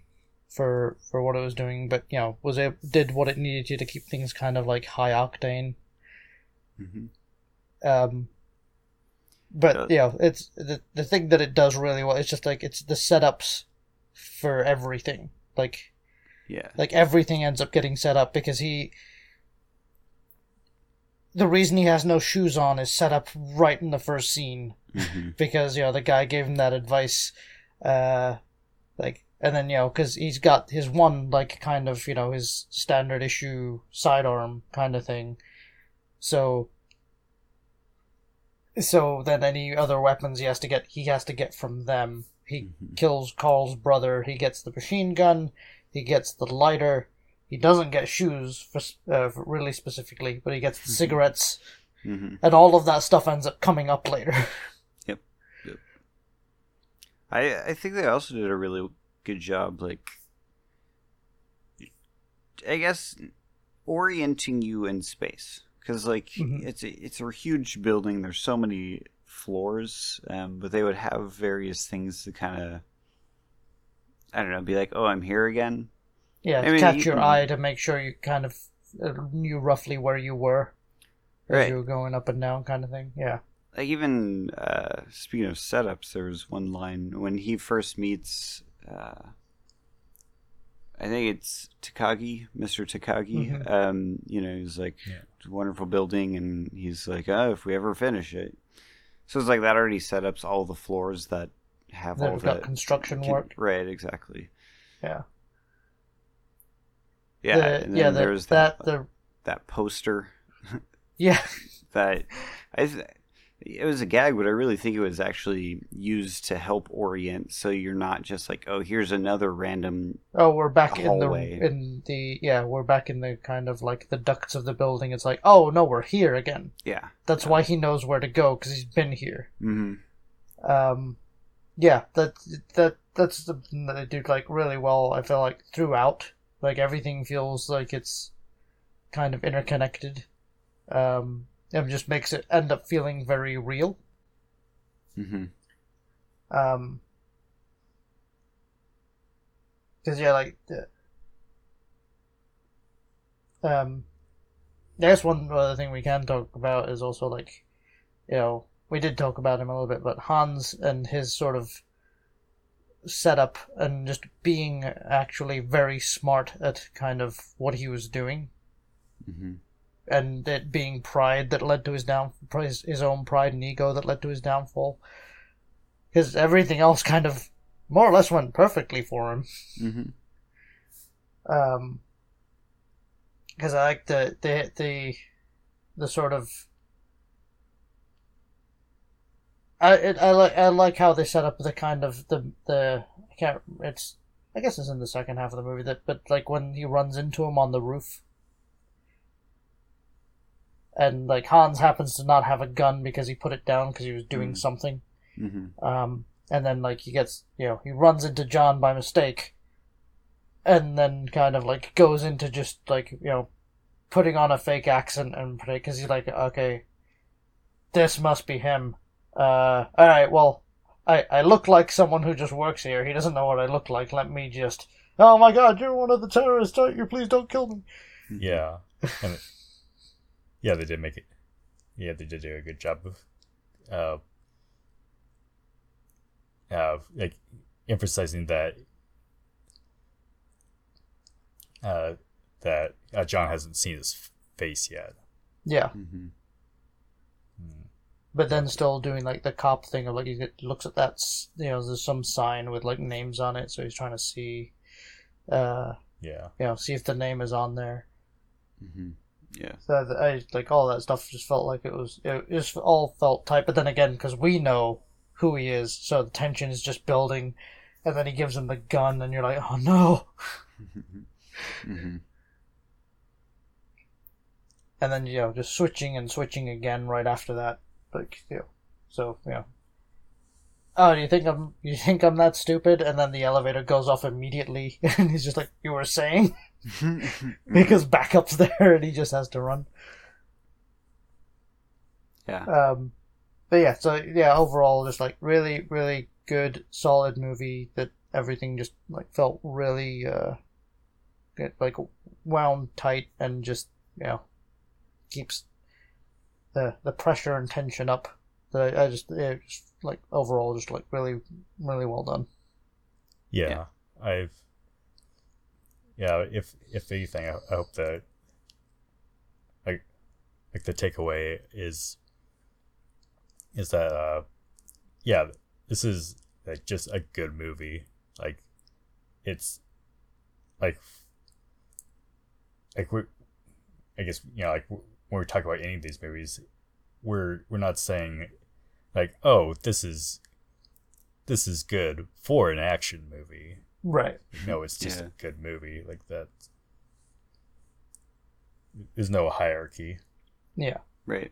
B: for for what it was doing. But you know, was it did what it needed to to keep things kind of like high octane.
C: hmm
B: Um, but
C: Yeah.
B: you know, it's the the thing that it does really well. It's just like it's the setups for everything. Like
C: Yeah.
B: like everything ends up getting set up because he. The reason he has no shoes on is set up right in the first scene
C: hmm
B: because you know the guy gave him that advice, uh, like and then you know because he's got his one like kind of you know his standard issue sidearm kind of thing, so. So then any other weapons he has to get he has to get from them. He
C: Mhm.
B: kills Carl's brother. He gets the machine gun. He gets the lighter. He doesn't get shoes for, uh, for really specifically, but he gets the
C: Mhm.
B: cigarettes,
C: hmm
B: and all of that stuff ends up coming up later. Yep.
C: I I think they also did a really good job, like I guess orienting you in space because like
B: Mhm.
C: it's a, it's a huge building. There's so many floors, um, but they would have various things to kind of I don't know, be like, oh, I'm here again.
B: yeah,
C: I mean,
B: catch
C: you
B: your
C: can-
B: eye to make sure you kind of uh, knew roughly where you were as
C: Right.
B: you were going up and down, kind of thing. Yeah.
C: like even uh, speaking of setups, there was one line when he first meets. Uh, I think it's Takagi, Mr. Takagi.
B: Mhm.
C: Um, you know, he's like,
D: Yeah.
C: Wonderful building, and he's like, oh, if we ever finish it. So it's like that already set up all the floors that have
B: That
C: all that
B: construction
C: con-
B: work.
C: Right, exactly.
B: Yeah.
C: Yeah,
B: The- yeah. The,
C: there's
B: that,
C: that
B: the
C: that poster
B: yeah.
C: that I it was a gag, but I really think it was actually used to help orient, so you're not just like, oh, here's another random.
B: Oh, we're back
C: A
B: in the
C: hallway.
B: in the yeah, we're back in the kind of like the ducts of the building. It's like, oh no, we're here again.
C: Yeah.
B: That's why he knows where to go because he's been here.
C: hmm
B: Um, yeah, that that that's something that they do like really well. I feel like throughout, like everything feels like it's kind of interconnected. Um, and just makes it end up feeling very real.
C: hmm
B: Um, because yeah, like the, um, I guess one other thing we can talk about is also like, you know, we did talk about him a little bit, but Hans and his sort of setup and just being actually very smart at kind of what he was doing,
C: hmm
B: and it being pride that led to his down, his, his own pride and ego that led to his downfall. Because everything else kind of more or less went perfectly for him.
C: hmm
B: Um, because I like the the the the sort of. I it, I like I like how they set up the kind of the the I can't it's I guess it's in the second half of the movie that but like when he runs into him on the roof. And like Hans happens to not have a gun because he put it down because he was doing
C: Mm.
B: something.
C: hmm
B: Um, and then like he gets, you know, he runs into John by mistake, and then kind of like goes into just like you know, putting on a fake accent and because he's like, okay, this must be him. Uh, all right, well, I I look like someone who just works here. He doesn't know what I look like. Let me just. Oh my God, you're one of the terrorists, aren't you? Please don't kill me.
D: Yeah. And it- yeah, they did make it. Yeah, they did do a good job of, uh, uh, like emphasizing that, uh, that uh, John hasn't seen his face yet.
B: Yeah,
C: hmm
D: Mm.
B: but then still doing like the cop thing of like he looks at that, you know, there's some sign with like names on it, so he's trying to see, uh,
D: Yeah.
B: you know, see if the name is on there.
C: hmm Yeah.
B: So th- I like all that stuff just felt like it was it just all felt tight. But then again, because we know who he is, so the tension is just building, and then he gives him the gun, and you're like, oh no.
C: hmm
B: and then you know just switching and switching again right after that like you know so you know oh you think i'm you think i'm that stupid and then the elevator goes off immediately and he's just like you were saying because backup's there and he just has to run
C: yeah.
B: um but yeah so yeah overall just like really really good solid movie that everything just like felt really uh get, like wound tight and just you know keeps the the pressure and tension up. That I, I just, yeah, just like overall, just like really, really well done.
D: Yeah,
C: Yeah.
D: I've yeah. If if anything, I, I hope that like like the takeaway is is that uh yeah, this is like just a good movie. Like it's like like we're I guess you know like when we talk about any of these movies, we're we're not saying like oh this is this is good for an action movie.
B: Right.
D: No, it's just
C: Yeah.
D: a good movie. Like that. There's no hierarchy.
B: Yeah.
C: Right.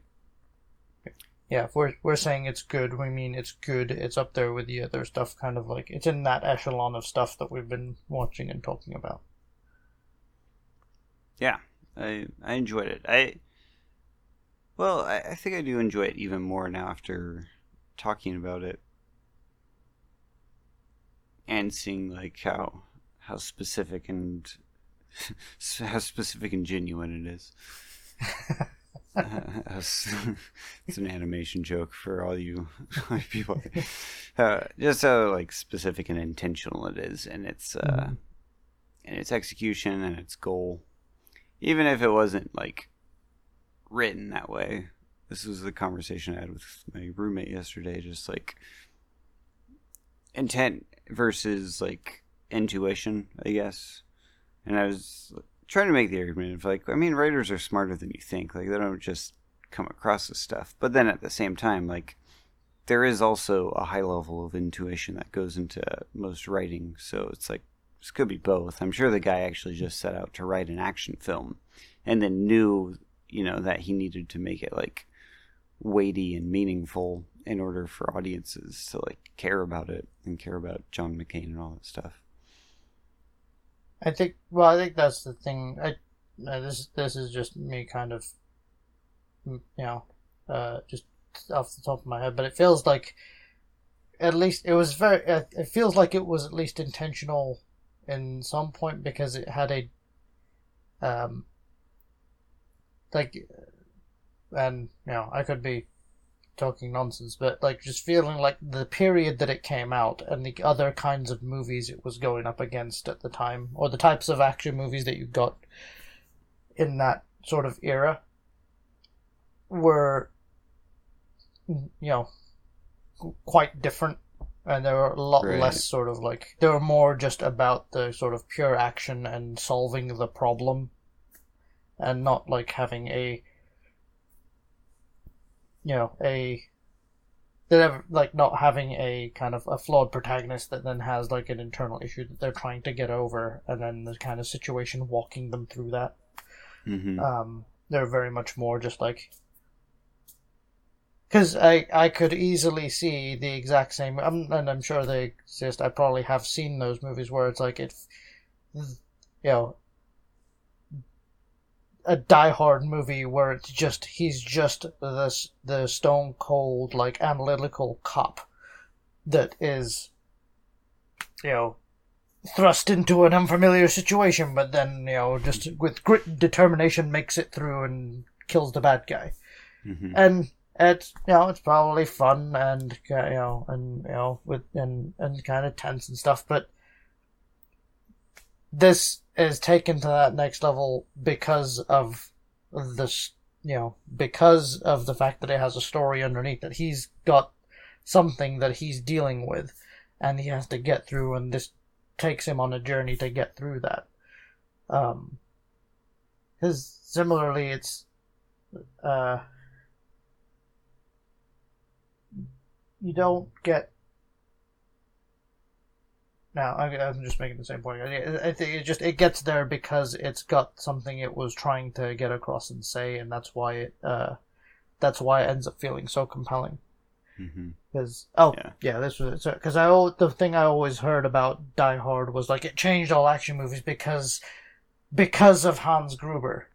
B: Yeah. If we're we're saying it's good, we mean it's good. It's up there with the other stuff. Kind of like it's in that echelon of stuff that we've been watching and talking about.
C: Yeah. I I enjoyed it. I well, I, I think I do enjoy it even more now after talking about it and seeing like how how specific and how specific and genuine it is. Uh, it's an animation joke for all you people. Uh, just how like specific and intentional it is, and its uh,
B: Mhm.
C: and its execution and its goal, even if it wasn't like written that way. This was the conversation I had with my roommate yesterday. Just like intent versus like intuition, I guess. And I was trying to make the argument of like, I mean, writers are smarter than you think. Like they don't just come across this stuff. But then at the same time, like there is also a high level of intuition that goes into most writing. So it's like this could be both. I'm sure the guy actually just set out to write an action film and then knew, you know, that he needed to make it like weighty and meaningful in order for audiences to like care about it and care about John McClane and all that stuff.
B: I think. Well, I think that's the thing. I uh, this this is just me kind of, you know, uh, just off the top of my head, but it feels like, at least it was very. uh, It feels like it was at least intentional, in some point because it had a, um, like, and you know, I could be talking nonsense, but like just feeling like the period that it came out and the other kinds of movies it was going up against at the time, or the types of action movies that you got in that sort of era, were, you know, quite different. And they were a lot
C: Right.
B: less sort of like, they were more just about the sort of pure action and solving the problem, and not like having a you know a they have like not having a kind of a flawed protagonist that then has like an internal issue that they're trying to get over and then the kind of situation walking them through that
C: Mm-hmm.
B: um they're very much more just like because I, I could easily see the exact same I'm, and i'm sure they exist i probably have seen those movies where it's like it you know a die-hard movie where it's just he's just the the stone cold like analytical cop that is you know thrust into an unfamiliar situation but then you know just with grit and determination makes it through and kills the bad guy
C: mm-hmm.
B: and it's you know it's probably fun and you know and you know with and and kind of tense and stuff but this is taken to that next level because of this you know because of the fact that it has a story underneath that he's got something that he's dealing with and he has to get through and this takes him on a journey to get through that. Um because similarly it's uh you don't get now. I, I'm just making the same point. I, I think it just it gets there because it's got something it was trying to get across and say, and that's why it uh, that's why it ends up feeling so compelling. Because oh
C: Yeah.
B: yeah, this was it. because I al- the thing I always heard about Die Hard was like it changed all action movies because because of Hans Gruber.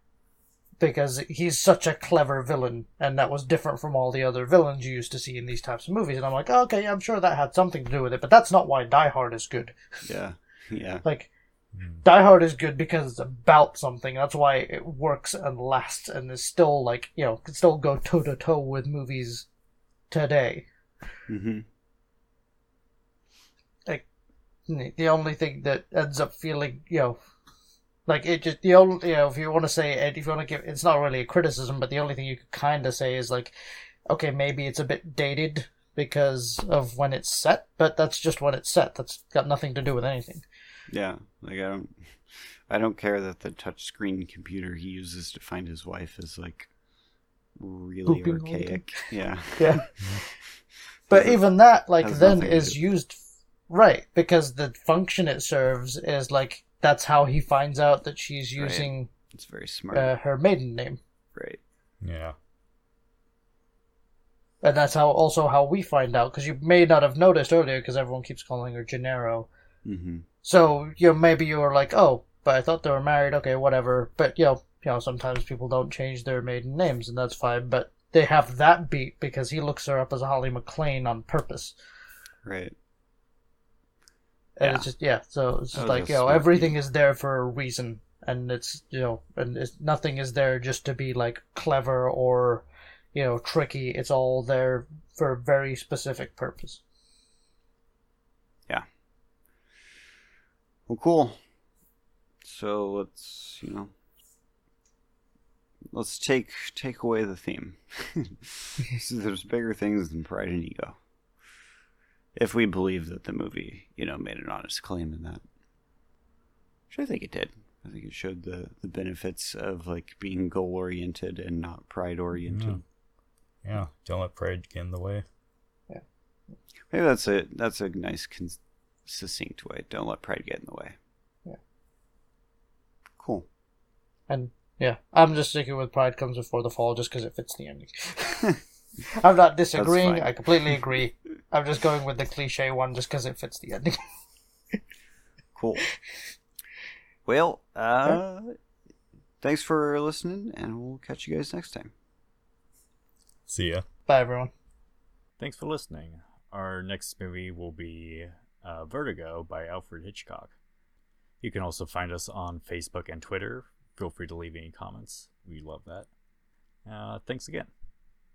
B: Because he's such a clever villain, and that was different from all the other villains you used to see in these types of movies. And I'm like, oh, okay, I'm sure that had something to do with it, but that's not why Die Hard is good.
C: Yeah. Yeah.
B: Like. Die Hard is good because it's about something. That's why it works and lasts, and is still like you know can still go toe to toe with movies today.
C: hmm Like
B: the only thing that ends up feeling, you know, like it just the only, you know, if you want to say, if you want to give, it's not really a criticism, but the only thing you could kind of say is like, okay, maybe it's a bit dated because of when it's set, but that's just when it's set. That's got nothing to do with anything.
C: Yeah. Like I don't. I don't care that the touchscreen computer he uses to find his wife is like really
B: Pooping all the time.
C: archaic. Yeah.
B: Yeah. But even that, like, then is used right because the function it serves is like that's how he finds out that she's
C: Right.
B: using
C: It's very smart.
B: uh, her maiden name.
C: right.
D: Yeah.
B: And that's how also how we find out because you may not have noticed earlier because everyone keeps calling her Gennero.
C: hmm
B: So you know, maybe you were like, oh, but I thought they were married. Okay, whatever. But you know, you know, sometimes people don't change their maiden names, and that's fine. But they have that beat because he looks her up as Holly McClane on purpose.
C: Right.
B: And
C: Yeah.
B: it's just yeah. So it's just like you know, everything is there for a reason, and it's you know, and it's, nothing is there just to be like clever or you know tricky. It's all there for a very specific purpose. Yeah.
C: Well, cool. So let's you know, let's take take away the theme. so there's bigger things than pride and ego. If we believe that the movie, you know, made an honest claim in that, which I think it did. I think it showed the the benefits of like being goal oriented and not pride oriented.
D: Yeah. Don't let pride get in the way.
C: Yeah, maybe that's a that's a nice con- succinct way. Don't let pride get in the way.
B: Yeah.
C: Cool.
B: And yeah, I'm just sticking with Pride Comes Before the Fall just because it fits the ending. I'm not disagreeing. I completely agree. I'm just going with the cliche one just because it fits the ending.
C: Cool. Well, uh, thanks for listening, and we'll catch you guys next time.
D: See ya.
B: Bye, everyone.
A: Thanks for listening. Our next movie will be uh, Vertigo by Alfred Hitchcock. You can also find us on Facebook and Twitter. Feel free to leave any comments. We love that. Uh, thanks again.